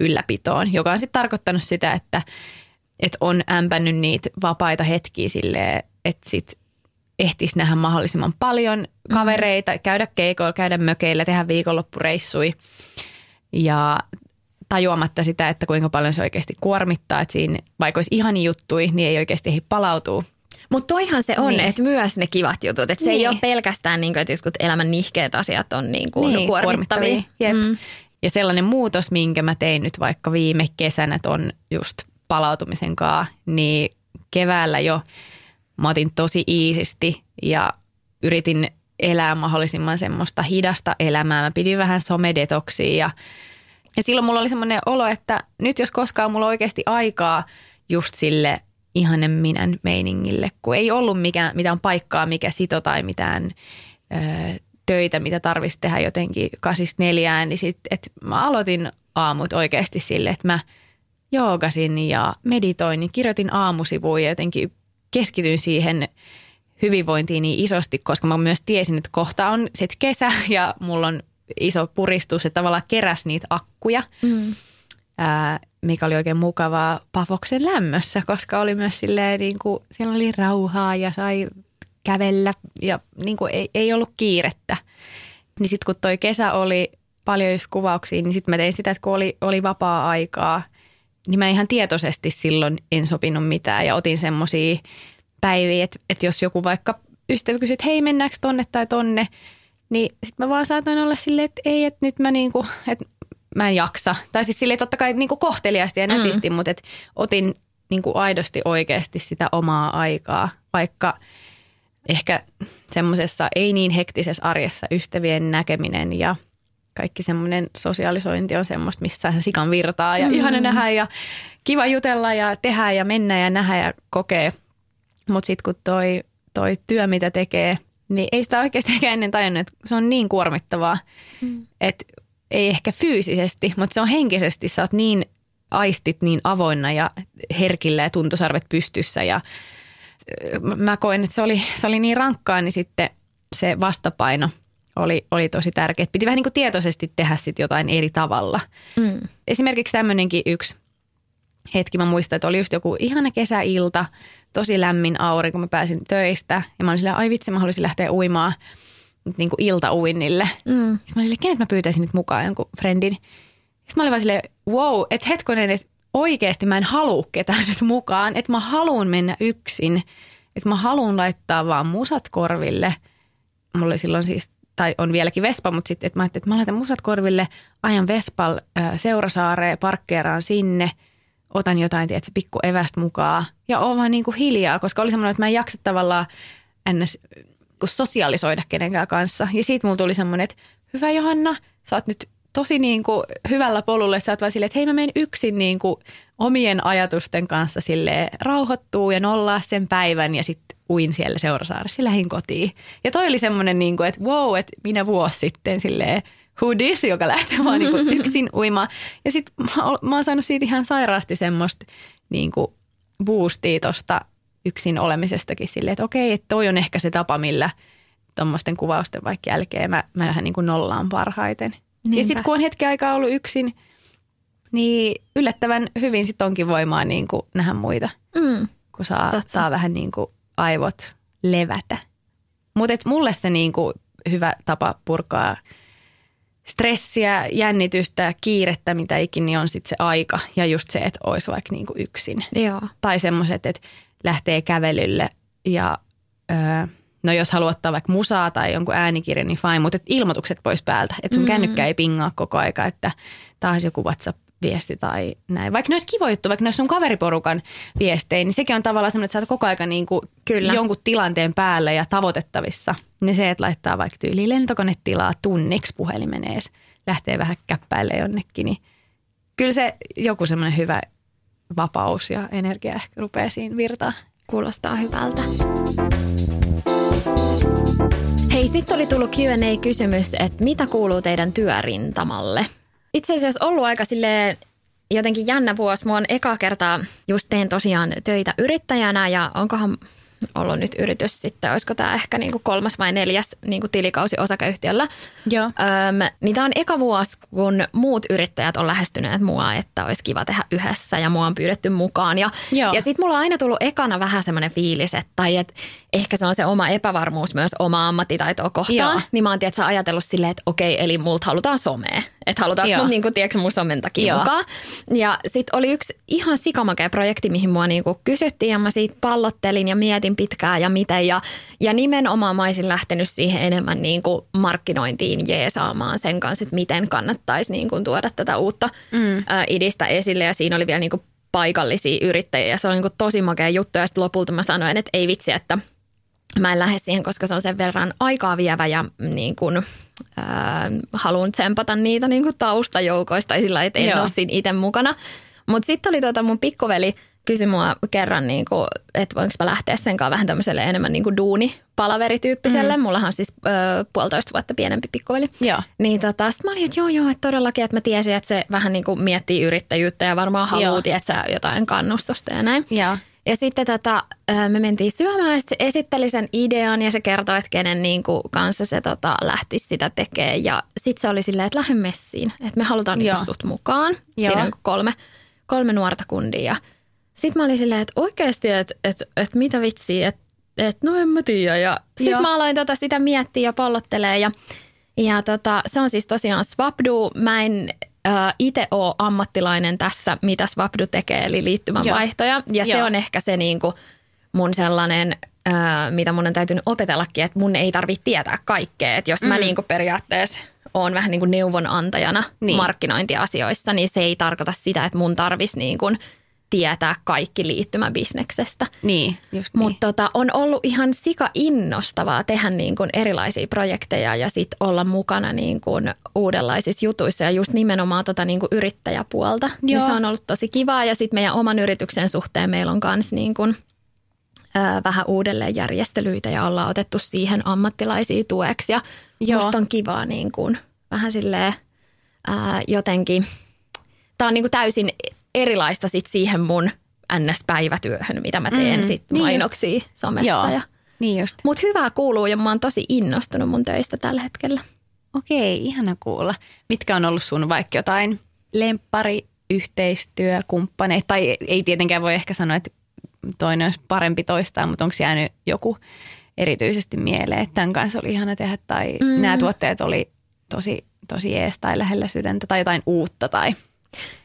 Speaker 3: ylläpitoon, joka on sitten tarkoittanut sitä, että, että on ämpännyt niitä vapaita hetkiä silleen, että sit ehtisi nähdä mahdollisimman paljon kavereita, mm. käydä keikoilla, käydä mökeillä, tehdä viikonloppureissui ja tajuamatta sitä, että kuinka paljon se oikeasti kuormittaa, että siinä vaikka olisi ihani juttui, niin ei oikeasti ehdi palautua.
Speaker 2: Mutta toihan se on,
Speaker 3: Niin.
Speaker 2: että myös ne kivat jutut. Että se ei
Speaker 3: Niin.
Speaker 2: ole pelkästään, niin kuin, että jotkut elämän nihkeät asiat on niin kuin
Speaker 3: Niin,
Speaker 2: kuormittavia.
Speaker 3: Jep.
Speaker 2: Mm.
Speaker 3: Ja sellainen muutos, minkä mä tein nyt vaikka viime kesänä on just palautumisen kaa, niin keväällä jo mä otin tosi iisisti ja yritin elää mahdollisimman semmoista hidasta elämää. Mä pidin vähän somedetoksia ja, ja silloin mulla oli semmoinen olo, että nyt jos koskaan mulla oikeasti aikaa just sille ihanen minän meiningille, kun ei ollut mikään, mitään paikkaa, mikä sito tai mitään ö, töitä, mitä tarvitsisi tehdä jotenkin kasista neljään, niin sit, et mä aloitin aamut oikeasti sille, että mä joogasin ja meditoin, niin kirjoitin aamusivuja ja jotenkin keskityin siihen hyvinvointiin niin isosti, koska mä myös tiesin, että kohta on sit kesä ja mulla on iso puristus, että tavallaan keräs niitä akkuja,
Speaker 2: Mm.
Speaker 3: ää, mikä oli oikein mukavaa Pafoksen lämmössä, koska oli myös silleen niin kuin, siellä oli rauhaa ja sai kävellä ja niin kuin ei, ei ollut kiirettä. Niin sitten kun toi kesä oli paljon just kuvauksia, niin sitten mä tein sitä, että kun oli, oli vapaa-aikaa, niin mä ihan tietoisesti silloin en sopinut mitään ja otin semmoisia päiviä, että, että jos joku vaikka ystävä kysyi, että hei mennäänkö tonne tai tonne, niin sitten mä vaan saatoin olla silleen, että ei, että nyt mä niinku, että mä en jaksa. Tai siis silleen totta kai niinku kohteliaasti ja nätisti, mm. mutta et otin niinku aidosti oikeasti sitä omaa aikaa, vaikka ehkä semmoisessa ei niin hektisessä arjessa ystävien näkeminen ja kaikki semmoinen sosiaalisointi on semmoista, missä sikan virtaa ja mm. ihana nähdä ja kiva jutella ja tehdä ja mennä ja nähdä ja kokea. Mutta sitten kun toi, toi työ, mitä tekee, niin ei sitä oikeasti ehkä ennen tajunnut, että se on niin kuormittavaa, mm. että ei ehkä fyysisesti, mutta se on henkisesti. Sä oot niin aistit niin avoinna ja herkillä ja tuntosarvet pystyssä ja mä koen, että se oli, se oli niin rankkaa, niin sitten se vastapaino oli, oli tosi tärkeä. Piti vähän niin kuin tietoisesti tehdä sit jotain eri tavalla.
Speaker 2: Mm.
Speaker 3: Esimerkiksi tämmöinenkin yksi hetki, mä muistan, että oli just joku ihana kesäilta, tosi lämmin aurinko, kun mä pääsin töistä ja mä olin silleen, ai vitsi, mä haluaisin lähteä uimaan niin kuin iltauinnille.
Speaker 2: Mm.
Speaker 3: Sitten mä olin silleen, kenet mä pyytäisin nyt mukaan jonkun friendin. Sitten mä olin vaan silleen, wow, että hetkonen, että oikeasti mä en halua ketään nyt mukaan, että mä haluan mennä yksin, että mä haluan laittaa vaan musat korville. Mulla oli silloin siis, tai on vieläkin Vespa, mutta sitten että mä ajattelin, että mä laitan musat korville, ajan Vespal äh, Seurasaareen, parkkeeraan sinne, otan jotain, tiedätkö, pikku evästä mukaan ja oon vaan niin kuin hiljaa, koska oli semmoinen, että mä en jaksa tavallaan ns kun sosiaalisoida kenenkään kanssa. Ja siitä mulla tuli semmoinen, että hyvä Johanna, sä oot nyt tosi niin kuin hyvällä polulla, että sä oot vaan silleen, että hei mä menen yksin niin kuin omien ajatusten kanssa sille rauhoittuu ja nollaa sen päivän ja sitten uin siellä Seurasaaressa, lähin kotiin. Ja toi oli semmoinen, niin kuin, että wow, että minä vuosi sitten silleen who this, joka lähtee vaan niin kuin yksin uimaan. Ja sitten mä, mä oon saanut siitä ihan sairaasti semmoista niin kuin boostia tosta yksin olemisestakin silleen, että okei, että toi on ehkä se tapa, millä tuommoisten kuvausten vaikka jälkeen mä, mä vähän niin kuin nollaan parhaiten. Ja
Speaker 2: Niinpä.
Speaker 3: sitten kun on hetki aikaa ollut yksin, niin yllättävän hyvin sitten onkin voimaa niin kuin nähdä muita,
Speaker 2: Mm.
Speaker 3: kun saa,
Speaker 2: Totta.
Speaker 3: saa vähän niin kuin aivot levätä. Mutta mulle se niin kuin hyvä tapa purkaa stressiä, jännitystä, kiirettä, mitä ikinä, niin on sitten se aika. Ja just se, että olisi vaikka niin kuin yksin.
Speaker 2: Joo.
Speaker 3: Tai semmoiset, että lähtee kävelylle ja öö, no jos haluat ottaa vaikka musaa tai jonkun äänikirjan, niin fine, mutta et ilmoitukset pois päältä. Että sun mm. kännykkä ei pingaa koko aika, että taas joku WhatsApp-viesti tai näin. Vaikka ne olisi kiva juttu, vaikka ne olisi sun kaveriporukan viestejä, niin sekin on tavallaan semmoinen, että sä oot koko aika niin kuin
Speaker 2: Kyllä.
Speaker 3: jonkun tilanteen päällä ja tavoitettavissa. Niin se, että laittaa vaikka tyyliin lentokonetilaa tunniksi puhelimen ees, lähtee vähän käppäille jonnekin, niin kyllä se joku semmoinen hyvä vapaus ja energia ehkä rupeaa siinä virtaa.
Speaker 2: Kuulostaa hyvältä. Hei, sitten oli tullut Q&A-kysymys, että mitä kuuluu teidän työrintamalle? Itse asiassa ollut aika silleen jotenkin jännä vuosi. Mä oon eka kertaa just teen tosiaan töitä yrittäjänä ja onkohan ollut nyt yritys sitten, olisiko tämä ehkä niin kuin kolmas vai neljäs niin kuin tilikausi osakeyhtiöllä.
Speaker 3: Joo.
Speaker 2: Öm, niin tämä on eka vuosi, kun muut yrittäjät on lähestyneet mua, että olisi kiva tehdä yhdessä ja mua on pyydetty mukaan. Ja,
Speaker 3: Joo.
Speaker 2: ja sitten mulla on aina tullut ekana vähän semmoinen fiilis, että, tai että ehkä se on se oma epävarmuus myös oma ammattitaitoa kohtaan.
Speaker 3: Joo.
Speaker 2: Niin mä oon tiedätkö, ajatellut silleen, että okei, eli multa halutaan somea. Että halutaanko
Speaker 3: Joo.
Speaker 2: mut niin kuin, tiedätkö, mun somen takia
Speaker 3: Joo.
Speaker 2: mukaan. Ja sitten oli yksi ihan sikamakea projekti, mihin mua niinku kysyttiin ja mä siitä pallottelin ja mietin pitkään ja miten. Ja, ja nimenomaan mä olisin lähtenyt siihen enemmän niinku markkinointiin jeesaamaan sen kanssa, että miten kannattaisi niinku tuoda tätä uutta mm. ä, idistä esille. Ja siinä oli vielä niinku paikallisia yrittäjiä ja se oli niinku tosi makea juttu. Ja sitten lopulta mä sanoin, että ei vitsi, että mä en lähde siihen, koska se on sen verran aikaa vievä ja niin kuin, äh, haluan tsempata niitä niin kuin taustajoukoista tai sillä, että en
Speaker 3: Joo.
Speaker 2: ole siinä itse mukana. Mutta sitten oli tota mun pikkuveli kysyi mua kerran, niin kuin, että voinko mä lähteä sen kanssa vähän tämmöiselle enemmän niin kuin duuni-palaverityyppiselle. Mm. Mullahan on siis ö, puolitoista vuotta pienempi pikkuveli.
Speaker 3: Joo.
Speaker 2: Niin tota, sit mä olin, että joo joo, että todellakin, että mä tiesin, että se vähän niin kuin miettii yrittäjyyttä ja varmaan haluaa, että sä jotain kannustusta ja näin.
Speaker 3: Joo.
Speaker 2: Ja sitten tota, me mentiin syömään ja se esitteli sen idean ja se kertoi, että kenen niin kuin kanssa se tota, lähti sitä tekemään. Ja sitten se oli silleen, että lähde messiin, että me halutaan niin sut mukaan.
Speaker 3: Joo.
Speaker 2: Siinä on kolme, kolme nuorta kundia. Sitten mä olin silleen, että oikeasti, että, että, että mitä vitsiä, että, että no en mä tiedä. Ja sitten mä aloin tota sitä miettiä ja pallottelee ja ja tota, se on siis tosiaan Swapdu. Mä en itse ole ammattilainen tässä, mitä Swapdu tekee, eli liittymänvaihtoja. Ja se
Speaker 3: Joo.
Speaker 2: on ehkä se niin kuin mun sellainen, äh, mitä mun on täytynyt opetellakin, että mun ei tarvitse tietää kaikkea. Että jos mm. mä niin kuin periaatteessa oon vähän niin kuin neuvonantajana
Speaker 3: Niin.
Speaker 2: niin. markkinointiasioissa, niin se ei tarkoita sitä, että mun tarvitsisi niin kuin tietää kaikki liittymäbisneksestä.
Speaker 3: Niin, just niin.
Speaker 2: Mutta tota, on ollut ihan sika innostavaa tehdä niin kuin erilaisia projekteja ja sit olla mukana niin kuin uudenlaisissa jutuissa ja just nimenomaan tota niin kuin yrittäjäpuolta. Niin
Speaker 3: Joo.
Speaker 2: se on ollut tosi kivaa ja sitten meidän oman yrityksen suhteen meillä on myös niin kuin, vähän uudelleenjärjestelyitä ja ollaan otettu siihen ammattilaisia tueksi ja
Speaker 3: Joo.
Speaker 2: musta on kivaa niin kuin, vähän silleen ää, jotenkin, tämä on niin kuin täysin erilaista sit siihen mun NS-päivätyöhön, mitä mä teen
Speaker 3: Mm,
Speaker 2: sit
Speaker 3: niin
Speaker 2: mainoksia somessa.
Speaker 3: Joo.
Speaker 2: Ja,
Speaker 3: Niin just.
Speaker 2: mutta hyvää kuuluu ja mä oon tosi innostunut mun töistä tällä hetkellä.
Speaker 3: Okei, ihana kuulla. Mitkä on ollut sun vaikka jotain lemppari, yhteistyökumppaneita? Tai ei tietenkään voi ehkä sanoa, että toinen olisi parempi toistaa, mutta onko jäänyt joku erityisesti mieleen, että tämän kanssa oli ihana tehdä tai mm. Nämä tuotteet oli tosi, tosi jees tai lähellä sydäntä tai jotain uutta tai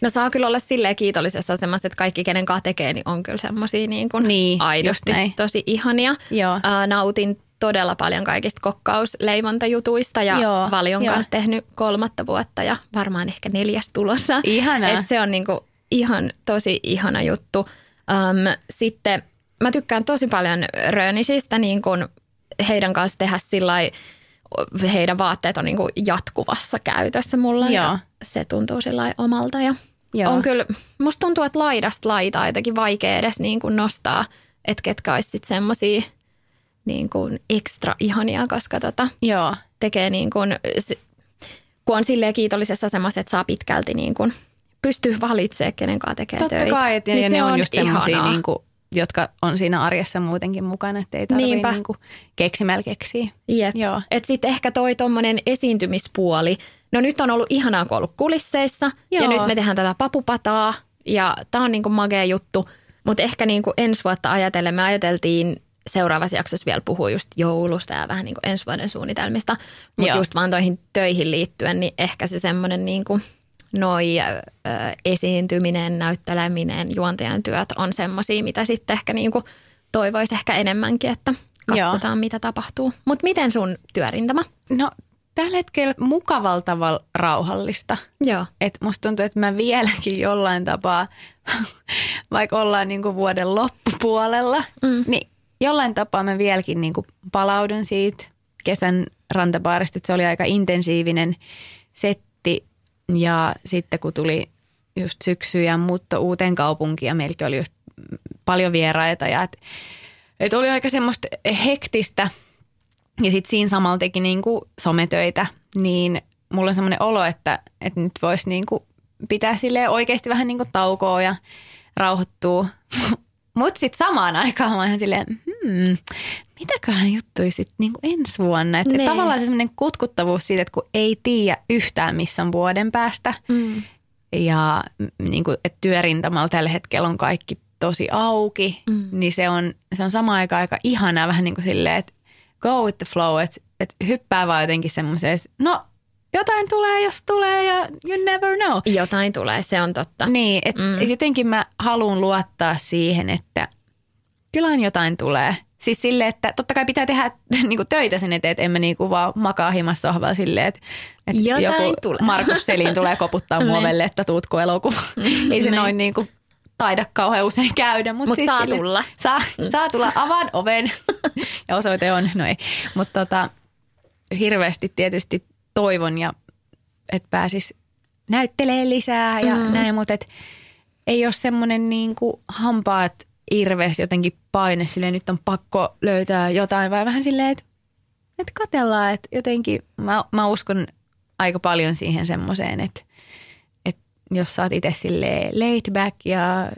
Speaker 2: No saa kyllä olla silleen kiitollisessa asemassa, että kaikki kenen kanssa tekee, niin on kyllä semmoisia niin kuin
Speaker 3: Niin,
Speaker 2: aidosti tosi ihania.
Speaker 3: Joo.
Speaker 2: Ää, nautin todella paljon kaikista kokkausleivontajutuista ja
Speaker 3: Joo,
Speaker 2: Valion
Speaker 3: joo.
Speaker 2: kanssa tehnyt kolmatta vuotta ja varmaan ehkä neljäs tulossa.
Speaker 3: Ihanaa.
Speaker 2: Et se on niinku ihan tosi ihana juttu. Um, sitten mä tykkään tosi paljon Rönisistä niin kun heidän kanssa tehdä sillä heidän vaatteet on niinku jatkuvassa käytössä mulla
Speaker 3: Joo.
Speaker 2: ja se tuntuu sillä omalta ja
Speaker 3: Joo.
Speaker 2: on kyllä, musta tuntuu, että laidasta laitaa jotenkin vaikea edes niin kuin nostaa, että ketkä olisi sitten semmoisia niin kuin ekstra ihania, koska tota,
Speaker 3: Joo.
Speaker 2: tekee niin kuin, kun on silleen kiitollisessa asemassa, että saa pitkälti niin kuin pystyy valitsemaan, kenen kanssa tekee
Speaker 3: Totta
Speaker 2: töitä.
Speaker 3: kai, et, ja,
Speaker 2: Niin
Speaker 3: ja
Speaker 2: se
Speaker 3: ne on
Speaker 2: on
Speaker 3: just semmoisia, niin kuin, jotka on siinä arjessa muutenkin mukana, että ei tarvitse
Speaker 2: Niinpä.
Speaker 3: niin kuin, keksimällä keksiä.
Speaker 2: Jep.
Speaker 3: Joo.
Speaker 2: Et sitten ehkä toi tommonen esiintymispuoli. No nyt on ollut ihanaa, kun on ollut kulisseissa.
Speaker 3: Joo.
Speaker 2: Ja nyt me tehdään tätä papupataa. Ja tää on niinku magea juttu. Mutta ehkä niinku ensi vuotta ajatellen me ajateltiin seuraavassa jaksossa vielä puhua just joulusta ja vähän niinku ensi vuoden suunnitelmista. Mutta just vaan toihin töihin liittyen, niin ehkä se semmoinen niinku noi ö, esiintyminen, näytteleminen, juontajan työt on semmoisia, mitä sitten ehkä niinku toivoisi ehkä enemmänkin, että
Speaker 3: Joo.
Speaker 2: katsotaan mitä tapahtuu. Mutta miten sun työrintama?
Speaker 3: No tällä hetkellä mukavalla tavalla rauhallista.
Speaker 2: Joo.
Speaker 3: Et musta tuntuu, että mä vieläkin jollain tapaa, vaikka ollaan niinku vuoden loppupuolella,
Speaker 2: Mm.
Speaker 3: niin jollain tapaa mä vieläkin niinku palaudun siitä kesän rantabaarista, että se oli aika intensiivinen setti. Ja sitten kun tuli just syksy ja muutto uuteen kaupunkiin ja meilläkin oli just paljon vieraita ja et, et oli aika semmoista hektistä ja sitten siinä samalla teki niinku sometöitä, niin mulla on semmoinen olo, että, että nyt voisi niinku pitää sille oikeasti vähän niinku taukoa ja rauhoittua. Mutta sitten samaan aikaan mä oon ihan silleen, hmm, mitäköhän juttuja sitten niin ensi vuonna. Että et
Speaker 2: Nee.
Speaker 3: tavallaan se semmoinen kutkuttavuus siitä, että kun ei tiedä yhtään missä on vuoden päästä.
Speaker 2: Mm.
Speaker 3: Ja mm, niin kuin, että työrintamalla tällä hetkellä on kaikki tosi auki,
Speaker 2: Mm.
Speaker 3: niin se on, se on samaan aikaan aika ihanaa vähän niin kuin silleen, että go with the flow, että, että hyppää vaan jotenkin semmoiseen, että no jotain tulee, jos tulee ja you never know.
Speaker 2: Jotain tulee, se on totta.
Speaker 3: Niin, että
Speaker 2: Mm.
Speaker 3: mm. et jotenkin mä haluan luottaa siihen, että kyllähän jotain tulee. Siis silleen, että totta kai pitää tehdä niinku töitä sen eteen, että en mä niinku vaan makaa himassa sohvalla silleen, että, että
Speaker 2: Jotain
Speaker 3: joku
Speaker 2: tulee.
Speaker 3: Markus Selin tulee koputtaa
Speaker 2: Niin.
Speaker 3: velle, että tuutko elokuva. Ei se
Speaker 2: Niin.
Speaker 3: noin niinku taida kauhean usein käydä. Mutta
Speaker 2: Mut
Speaker 3: siis
Speaker 2: saa
Speaker 3: silleen-
Speaker 2: tulla.
Speaker 3: Saa, saa tulla, avaan oven ja osoite on, no ei. Mutta tota, hirveästi tietysti toivon ja että pääsis näyttelee lisää ja
Speaker 2: Mm.
Speaker 3: mm. näin, mutta et ei ole semmoinen niinku hampaat irves jotenkin paine silleen, nyt on pakko löytää jotain, vai vähän silleen, että et katellaan, että jotenkin mä, mä uskon aika paljon siihen semmoiseen, että, että jos sä oot itse laid back ja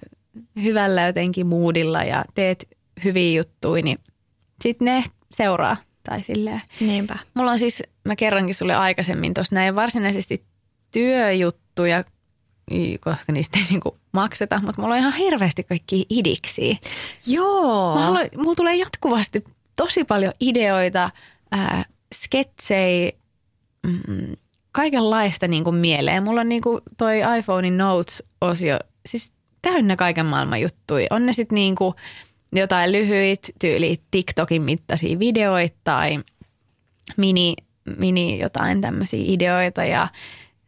Speaker 3: hyvällä jotenkin moodilla ja teet hyviä juttuja, niin sitten ne seuraa tai silleen.
Speaker 2: Niinpä.
Speaker 3: Mulla on siis, mä kerrankin sulle aikaisemmin tuossa näin varsinaisesti työjuttuja, koska niistä ei niinku makseta, mutta mulla on ihan hirveästi kaikki idiksiä.
Speaker 2: Joo.
Speaker 3: Mä haluan, mulla tulee jatkuvasti tosi paljon ideoita, ää, sketsejä, mm, kaikenlaista niinku mieleen. Mulla on niinku toi iPhonein Notes-osio siis täynnä kaiken maailman juttuja. On ne sitten niinku jotain lyhyit, tyyli TikTokin mittaisia videoita tai mini, mini jotain tämmöisiä ideoita ja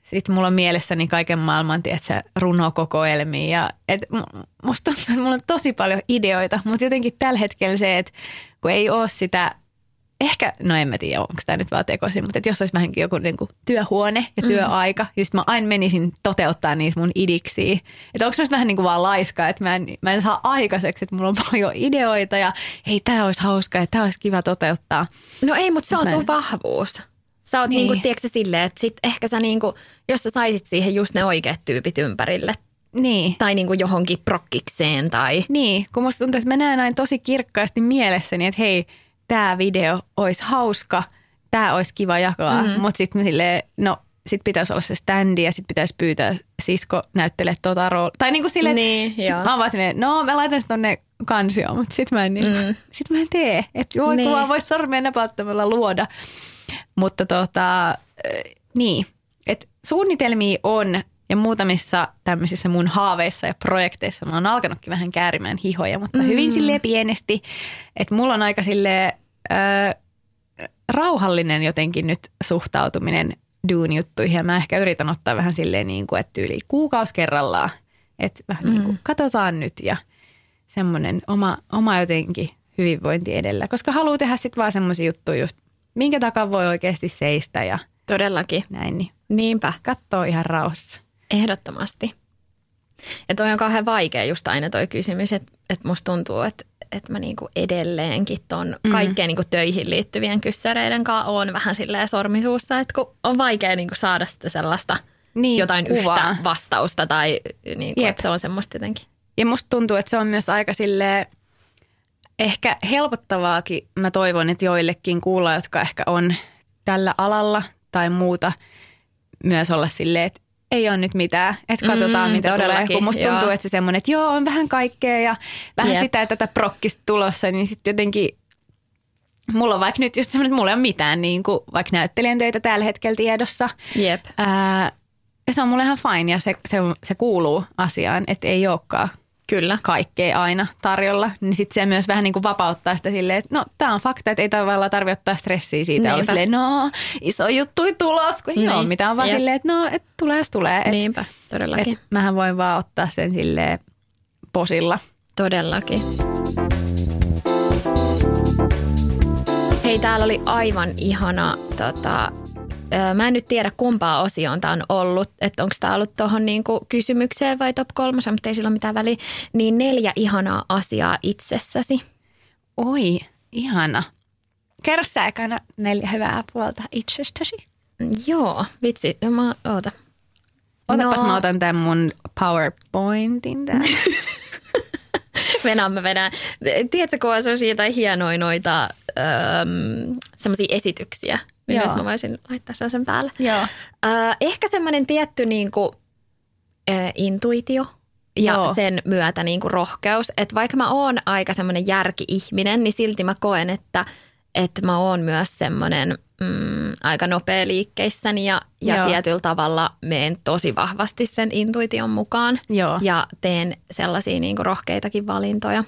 Speaker 3: sitten mulla on mielessäni kaiken maailman, tiedätkö, runokokoelmia. Ja, et, mu- musta tuntuu, että mulla on tosi paljon ideoita, mutta jotenkin tällä hetkellä se, että kun ei ole sitä, ehkä, no en mä tiedä, onko tämä nyt vaan tekoisin, mutta et jos olisi vähänkin joku niinku, työhuone ja työaika, mm. ja sitten mä aina menisin toteuttaa niitä mun idiksiä. Että onko mä vähän niin kuin vaan laiska, että mä en, mä en saa aikaiseksi, että mulla on paljon ideoita ja hei, tämä olisi hauska ja tämä olisi kiva toteuttaa.
Speaker 2: No ei, mutta se on
Speaker 3: Mä
Speaker 2: sun
Speaker 3: en-
Speaker 2: vahvuus. Sä oot
Speaker 3: Niin.
Speaker 2: niin. niinku, tiedätkö silleen, että sit ehkä sä niinku, jos sä saisit siihen just ne oikeat tyypit ympärille.
Speaker 3: Niin.
Speaker 2: Tai niinku johonkin prokkikseen tai...
Speaker 3: Niin, kun musta tuntuu, että mä näen aina tosi kirkkaasti mielessäni, että hei, tämä video olisi hauska, tämä olisi kiva jakaa,
Speaker 2: Mhm.
Speaker 3: mm-hmm. mutta sitten silleen, no sit pitäisi olla se standi ja sitten pitäisi pyytää sisko näyttelee tota roolia. Tai niin kuin silleen,
Speaker 2: Niin,
Speaker 3: sit
Speaker 2: joo.
Speaker 3: mä oon vaan silleen, no mä laitan sen tonne kansioon, mutta sitten mä en, niin,
Speaker 2: Mm.
Speaker 3: sit mä en tee. Että voi
Speaker 2: Niin.
Speaker 3: vaan voisi sormien napauttamalla luoda. Mutta tota, niin, että suunnitelmia on ja muutamissa tämmöisissä mun haaveissa ja projekteissa mä oon alkanutkin vähän käärimään hihoja, mutta mm. hyvin silleen pienesti. Että mulla on aika silleen äh, rauhallinen jotenkin nyt suhtautuminen duun-juttuihin ja mä ehkä yritän ottaa vähän silleen niin kuin, että yli kuukausi kerrallaan. Että vähän mm. niin kuin katsotaan nyt ja semmoinen oma, oma jotenkin hyvinvointi edellä, koska haluaa tehdä sitten vaan semmoisia juttuja just, minkä takaa voi oikeasti seistä ja
Speaker 2: Todellakin.
Speaker 3: näin, niin
Speaker 2: Niinpä,
Speaker 3: katsoo ihan rauhassa.
Speaker 2: ehdottomasti. Ja toi on kauhean vaikea just aina toi kysymys, että, että musta tuntuu, että, että mä niinku edelleenkin ton
Speaker 3: Mm.
Speaker 2: kaikkeen niinku töihin liittyvien kyssäreiden kanssa on vähän silleen sormisuussa, että kun on vaikea niinku saada sitä sellaista
Speaker 3: Niin,
Speaker 2: jotain
Speaker 3: kuvaa.
Speaker 2: yhtä vastausta tai niinku, että se on semmoista jotenkin.
Speaker 3: Ja musta tuntuu, että se on myös aika sille ehkä helpottavaakin. Mä toivon, että joillekin kuulla, jotka ehkä on tällä alalla tai muuta, myös olla silleen, että ei ole nyt mitään, että katsotaan
Speaker 2: Mm,
Speaker 3: mitä tulee.
Speaker 2: todellakin,
Speaker 3: Kun musta
Speaker 2: joo.
Speaker 3: tuntuu, että se semmoinen, että joo, on vähän kaikkea ja vähän
Speaker 2: Jep.
Speaker 3: sitä ja tätä prokkista tulossa, niin sitten jotenkin mulla on vaikka nyt just semmoinen, että mulla ei ole mitään niin kuin, vaikka näyttelijän töitä tällä hetkellä tiedossa.
Speaker 2: Jep.
Speaker 3: Ää, ja se on mulle ihan fine ja se, se, se kuuluu asiaan, että ei olekaan
Speaker 2: Kyllä.
Speaker 3: kaikkea aina tarjolla, niin sitten se myös vähän niin kuin vapauttaa sitä silleen, että no tämä on fakta, että ei tavallaan tarvitse ottaa stressiä siitä.
Speaker 2: Niinpä.
Speaker 3: silleen, no iso juttu tulos, kun ei
Speaker 2: Niin.
Speaker 3: ole mitään, vaan
Speaker 2: Jep.
Speaker 3: silleen, että no et tulee jos tulee. Et,
Speaker 2: Niinpä, todellakin.
Speaker 3: et mähän voin vaan ottaa sen silleen posilla.
Speaker 2: Todellakin. Hei, täällä oli aivan ihana, tota, mä en nyt tiedä kumpaa osioon tämä on ollut, että onko tämä ollut tuohon niinku kysymykseen vai top kolmosen, mutta ei sillä ole mitään väliä. Niin neljä ihanaa asiaa itsessäsi.
Speaker 3: Oi, ihana. Kerro sä ekana neljä hyvää puolta itsestäsi.
Speaker 2: Joo, vitsi, no mä, oota.
Speaker 3: Otapas
Speaker 2: No.
Speaker 3: mä otan tämän mun PowerPointin tähän.
Speaker 2: Venään mä vedän. Tiedätkö, kun on sellaisia jotain hienoja noita semmoisia esityksiä, niin
Speaker 3: Joo.
Speaker 2: nyt mä voisin laittaa sen sen päälle.
Speaker 3: Joo.
Speaker 2: Ö, ehkä semmoinen tietty niin kuin, ö, intuitio ja
Speaker 3: Joo.
Speaker 2: sen myötä niin kuin rohkeus. Että vaikka mä oon aika semmoinen järki-ihminen, niin silti mä koen, että, että mä oon myös semmoinen mm, aika nopea liikkeissäni ja, ja
Speaker 3: Joo.
Speaker 2: tietyllä tavalla meen tosi vahvasti sen intuition mukaan.
Speaker 3: Joo.
Speaker 2: Ja teen sellaisia niin kuin rohkeitakin valintoja.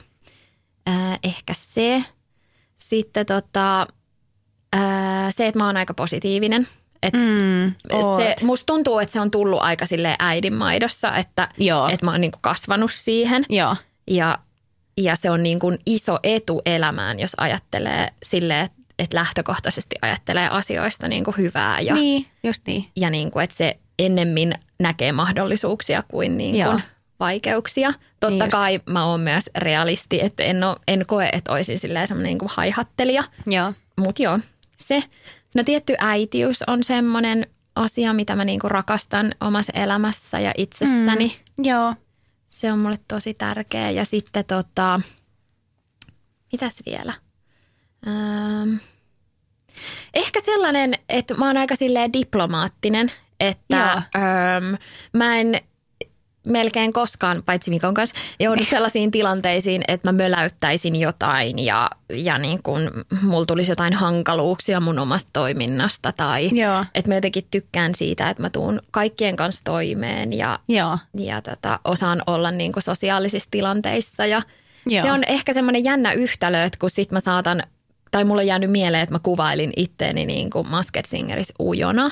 Speaker 2: Ää, ehkä se. Sitten tota, ää, se, että mä oon aika positiivinen. Et
Speaker 3: Mm, oot.
Speaker 2: se, musta tuntuu, että se on tullut aika sille äidinmaidossa, että,
Speaker 3: Joo.
Speaker 2: että mä oon niin kuin kasvanut siihen.
Speaker 3: Joo.
Speaker 2: Ja, ja se on niin kuin iso etu elämään, jos ajattelee silleen, että, että lähtökohtaisesti ajattelee asioista niin kuin hyvää. Ja,
Speaker 3: Niin, just niin.
Speaker 2: ja niin kuin, että se ennemmin näkee mahdollisuuksia kuin, niin
Speaker 3: Joo.
Speaker 2: kuin vaikeuksia. Totta
Speaker 3: Niin
Speaker 2: kai mä oon myös realisti, että en, oo, en koe, että olisin silleen semmoinen niin kuin haihattelija.
Speaker 3: Joo.
Speaker 2: Mutta joo, se. No tietty äitiys on semmoinen asia, mitä mä niinku rakastan omassa elämässä ja itsessäni. Mm.
Speaker 3: Joo.
Speaker 2: Se on mulle tosi tärkeä. Ja sitten tota, mitäs vielä? Ähm, ehkä sellainen, että mä oon aika silleen diplomaattinen, että ähm, mä en melkein koskaan, paitsi Mikon kanssa, joudu sellaisiin tilanteisiin, että mä möläyttäisin jotain ja, ja niin kun mulla tulisi jotain hankaluuksia mun omasta toiminnasta tai
Speaker 3: Joo.
Speaker 2: että mä jotenkin tykkään siitä, että mä tuun kaikkien kanssa toimeen ja,
Speaker 3: Joo.
Speaker 2: ja tota, osaan olla niin kuin sosiaalisissa tilanteissa ja
Speaker 3: Joo.
Speaker 2: se on ehkä semmoinen jännä yhtälö, että kun sit mä saatan, tai mulla on jäänyt mieleen, että mä kuvailin itteeni niin kuin Masked Singerissä ujona.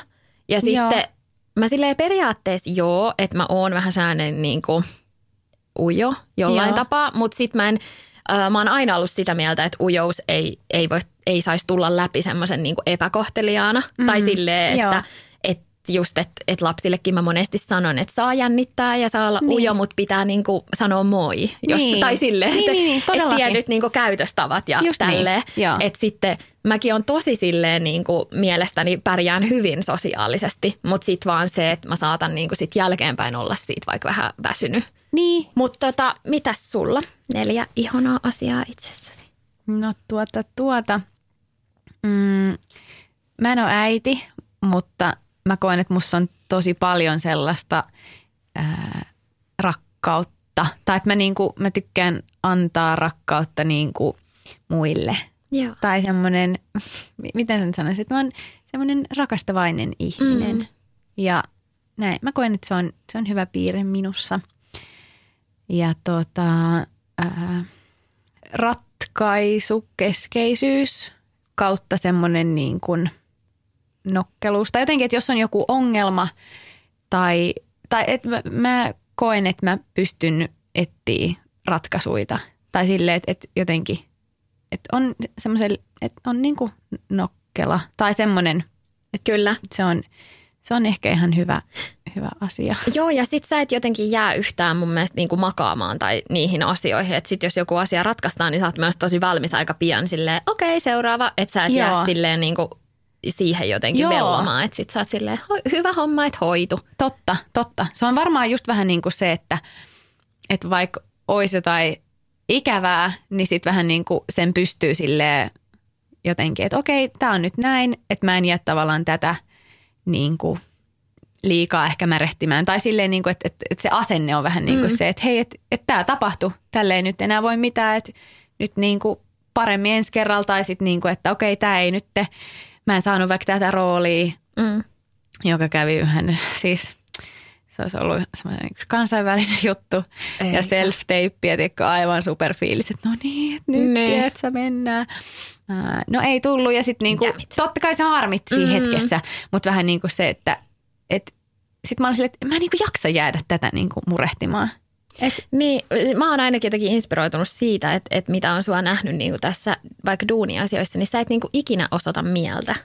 Speaker 2: Ja sitten
Speaker 3: Joo.
Speaker 2: Mä silleen periaatteessa joo, että mä oon vähän sellainen niin kuin ujo jollain
Speaker 3: Joo.
Speaker 2: tapaa, mutta sit mä en, äh, mä oon aina ollut sitä mieltä, että ujous ei, ei, voi, ei saisi tulla läpi semmoisen niin epäkohteliaana. Mm, tai silleen,
Speaker 3: joo.
Speaker 2: että et just, että et lapsillekin mä monesti sanon, että saa jännittää ja saa olla
Speaker 3: Niin.
Speaker 2: niin. ujo, mutta pitää niinku sanoa moi. Jos,
Speaker 3: Niin.
Speaker 2: Tai silleen,
Speaker 3: Niin,
Speaker 2: että
Speaker 3: niin, niin,
Speaker 2: et tietyt niinku käytöstavat ja
Speaker 3: Just niin,
Speaker 2: tälleen.
Speaker 3: joo.
Speaker 2: Että sitten mäkin on tosi silleen niinku mielestäni pärjään hyvin sosiaalisesti, mutta sitten vaan se, että mä saatan niinku sit jälkeenpäin olla siitä vaikka vähän väsynyt.
Speaker 3: Niin.
Speaker 2: Mutta tota, mitäs sulla? Neljä ihonaa asiaa itsessäsi.
Speaker 3: No tuota, tuota. Mm, mä en ole äiti, mutta mä koen, että musta on tosi paljon sellaista ää, rakkautta. Tai että mä, niinku, mä tykkään antaa rakkautta niinku muille.
Speaker 2: Joo.
Speaker 3: Tai semmoinen, mi- miten sen sanoisin, että mä oon semmoinen rakastavainen ihminen.
Speaker 2: Mm.
Speaker 3: Ja näin, mä koen, että se on, se on hyvä piirre minussa. Ja tota, ää, ratkaisukeskeisyys kautta semmoinen niin kuin nokkeluus. Tai jotenkin, että jos on joku ongelma tai, tai että mä, mä koen, että mä pystyn etsiä ratkaisuita. Tai silleen, että, että jotenkin, että on semmoisen, että on niin kuin nokkela tai semmoinen,
Speaker 2: Kyllä.
Speaker 3: se on, se on ehkä ihan hyvä, hyvä asia.
Speaker 2: Joo, ja sit sä et jotenkin jää yhtään mun mielestä niin kuin makaamaan tai niihin asioihin. Että sit jos joku asia ratkaistaan, niin sä oot myös tosi valmis aika pian silleen, okei, seuraava. Että sä et
Speaker 3: Joo.
Speaker 2: jää silleen niin kuin siihen jotenkin
Speaker 3: Joo.
Speaker 2: vellomaan. Että sit sä oot silleen, "Hoi, hyvä homma, että hoitu.
Speaker 3: Totta, totta. Se on varmaan just vähän niin kuin se, että, että vaikka olisi jotain ikävää, niin sitten vähän niin kuin sen pystyy silleen jotenkin, että okei, tämä on nyt näin, että mä en jää tavallaan tätä niin kuin liikaa ehkä märehtimään. Tai silleen, niin kuin, että, että, että se asenne on vähän niin kuin mm. se, että hei, että, että tämä tapahtui, tälle ei nyt enää voi mitään, että nyt niin kuin paremmin ensi kerralla. Tai sitten niin kuin, että okei, tämä ei nyt, mä en saanut vaikka tätä roolia,
Speaker 2: Mm.
Speaker 3: joka kävi yhden, siis se olisi ollut semmoinen yksi kansainvälinen juttu
Speaker 2: Eikä.
Speaker 3: ja self-tape, ja aivan superfiilis, että no niin, että nyt
Speaker 2: Niin.
Speaker 3: tiedätkö, mennään. Ää, No ei tullut ja sitten niinku, totta kai se harmitti siinä
Speaker 2: Mm.
Speaker 3: hetkessä, mutta vähän niin kuin se, että et, sitten mä olin silleen, että mä en niinku jaksa jäädä tätä niinku murehtimaan. Et,
Speaker 2: Niin, mä oon ainakin jotenkin inspiroitunut siitä, että, että mitä on sua nähnyt niin kuin tässä vaikka duuniasioissa, niin sä et niin kuin ikinä osoita mieltä.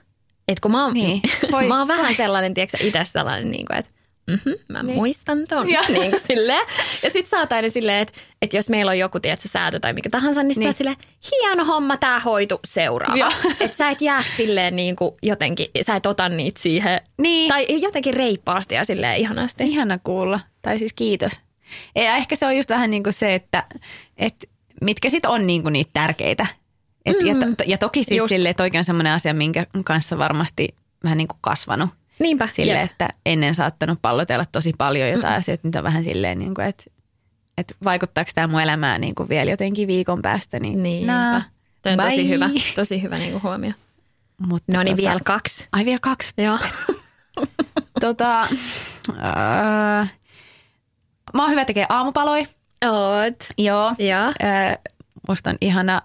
Speaker 2: Et kun mä oon,
Speaker 3: Niin. Voi-
Speaker 2: mä oon vähän sellainen, tiedätkö, itse sellainen, niin kuin, että mm-hmm, mä
Speaker 3: Niin.
Speaker 2: muistan ton.
Speaker 3: Joo.
Speaker 2: Niin kuin silleen. Ja sit sä oot aina silleen, että, että jos meillä on joku, tiedätkö, säätö tai mikä tahansa, niin, niin. sä
Speaker 3: Niin.
Speaker 2: oot silleen, hieno homma, tää hoitu seuraava. Että sä et jää silleen niin kuin jotenkin, sä et ota niitä siihen,
Speaker 3: niin.
Speaker 2: tai jotenkin reippaasti ja silleen ihanasti.
Speaker 3: Ihana kuulla. Tai siis kiitos. Ja ehkä se on just vähän niin kuin se, että, että mitkä sitten on niinku niitä tärkeitä. Et, mm. ja, to, ja toki siis sille, että oikein semmoinen asia, minkä kanssa varmasti vähän niin kuin kasvanut.
Speaker 2: Niinpä.
Speaker 3: Sille, jep. että ennen saattanut pallotella tosi paljon jotain mm. asioita, mitä vähän silleen, niin kuin, että, että vaikuttaako tämä mun elämään niin kuin vielä jotenkin viikon päästä. Niin
Speaker 2: Niinpä. Nah, Toi on bye. tosi hyvä, tosi hyvä niin kuin huomio. Mutta no niin, tota, vielä kaksi.
Speaker 3: Ai vielä kaksi?
Speaker 2: Joo.
Speaker 3: tota, äh, mä oon hyvä tekee aamupaloja.
Speaker 2: Oot.
Speaker 3: Joo.
Speaker 2: Ja.
Speaker 3: Äh, musta on ihana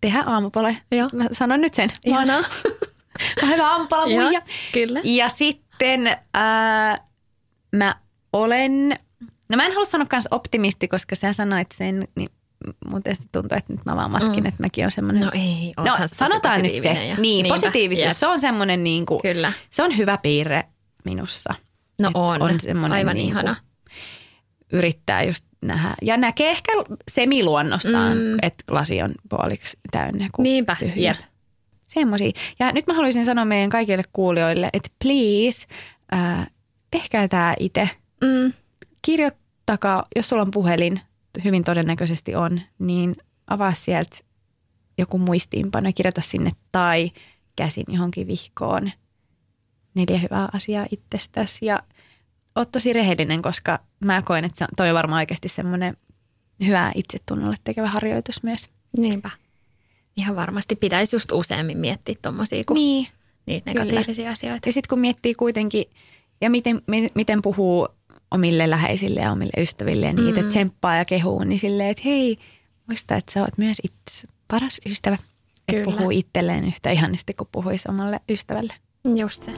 Speaker 3: tehdä aamupaloja.
Speaker 2: Joo.
Speaker 3: Mä sanon nyt sen.
Speaker 2: Ihanaa.
Speaker 3: mä oon hyvä aamupala
Speaker 2: Joo, kyllä.
Speaker 3: Ja sitten äh, mä olen, no mä en halua sanoa kans optimisti, koska sä sanoit sen, niin mun tuntuu, että nyt mä vaan matkin, mm. että mäkin on semmoinen.
Speaker 2: No ei,
Speaker 3: no, sanotaan nyt se. Ja, niin, niinpä, positiivisuus, jep. se on semmoinen niin kuin,
Speaker 2: Kyllä.
Speaker 3: se on hyvä piirre minussa.
Speaker 2: No on, on aivan
Speaker 3: niin
Speaker 2: ihana.
Speaker 3: Yrittää just nähdä. Ja näkee ehkä semiluonnostaan, mm. että lasi on puoliksi täynnä kuin
Speaker 2: Niinpä,
Speaker 3: tyhjä. Jep. Semmoisia. Ja nyt mä haluaisin sanoa meidän kaikille kuulijoille, että please, äh, tehkää tämä itse.
Speaker 2: Mm.
Speaker 3: Kirjoittakaa, jos sulla on puhelin, hyvin todennäköisesti on, niin avaa sieltä joku muistiinpano ja kirjoita sinne tai käsin johonkin vihkoon neljä hyvää asiaa itsestäsi ja oot tosi rehellinen, koska mä koen, että toi on varmaan oikeasti semmoinen hyvä itsetunnolle tekevä harjoitus myös.
Speaker 2: Niinpä. Ihan varmasti pitäisi just useammin miettiä tuommoisia kuin
Speaker 3: niin,
Speaker 2: niitä negatiivisia kyllä. asioita.
Speaker 3: Ja sitten kun miettii kuitenkin, ja miten, miten puhuu omille läheisille ja omille ystäville ja niitä mm. tsemppaa ja kehuu, niin silleen, että hei, muista, että sä oot myös itse paras ystävä. Että puhuu itselleen yhtä ihanasti kuin puhuisi omalle ystävälle.
Speaker 2: Just se.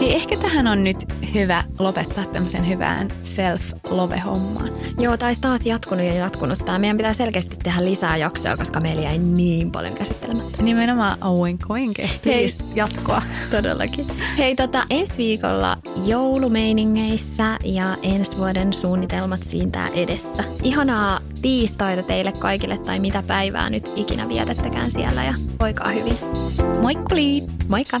Speaker 3: Niin ehkä tähän on nyt hyvä lopettaa tämmöisen hyvään self-love-hommaan.
Speaker 2: Joo, taisi taas jatkunut ja jatkunut tämä. Meidän pitää selkeästi tehdä lisää jaksoja, koska meillä jäi niin paljon käsittelemättä.
Speaker 3: Nimenomaan oink oink. Hei, jatkoa.
Speaker 2: Todellakin. Hei, tota, ensi viikolla joulumeiningeissä ja ensi vuoden suunnitelmat siitä edessä. Ihanaa tiistaita teille kaikille tai mitä päivää nyt ikinä vietettäkään siellä ja voikaa hyvin.
Speaker 3: Moikkuli!
Speaker 2: Moikka!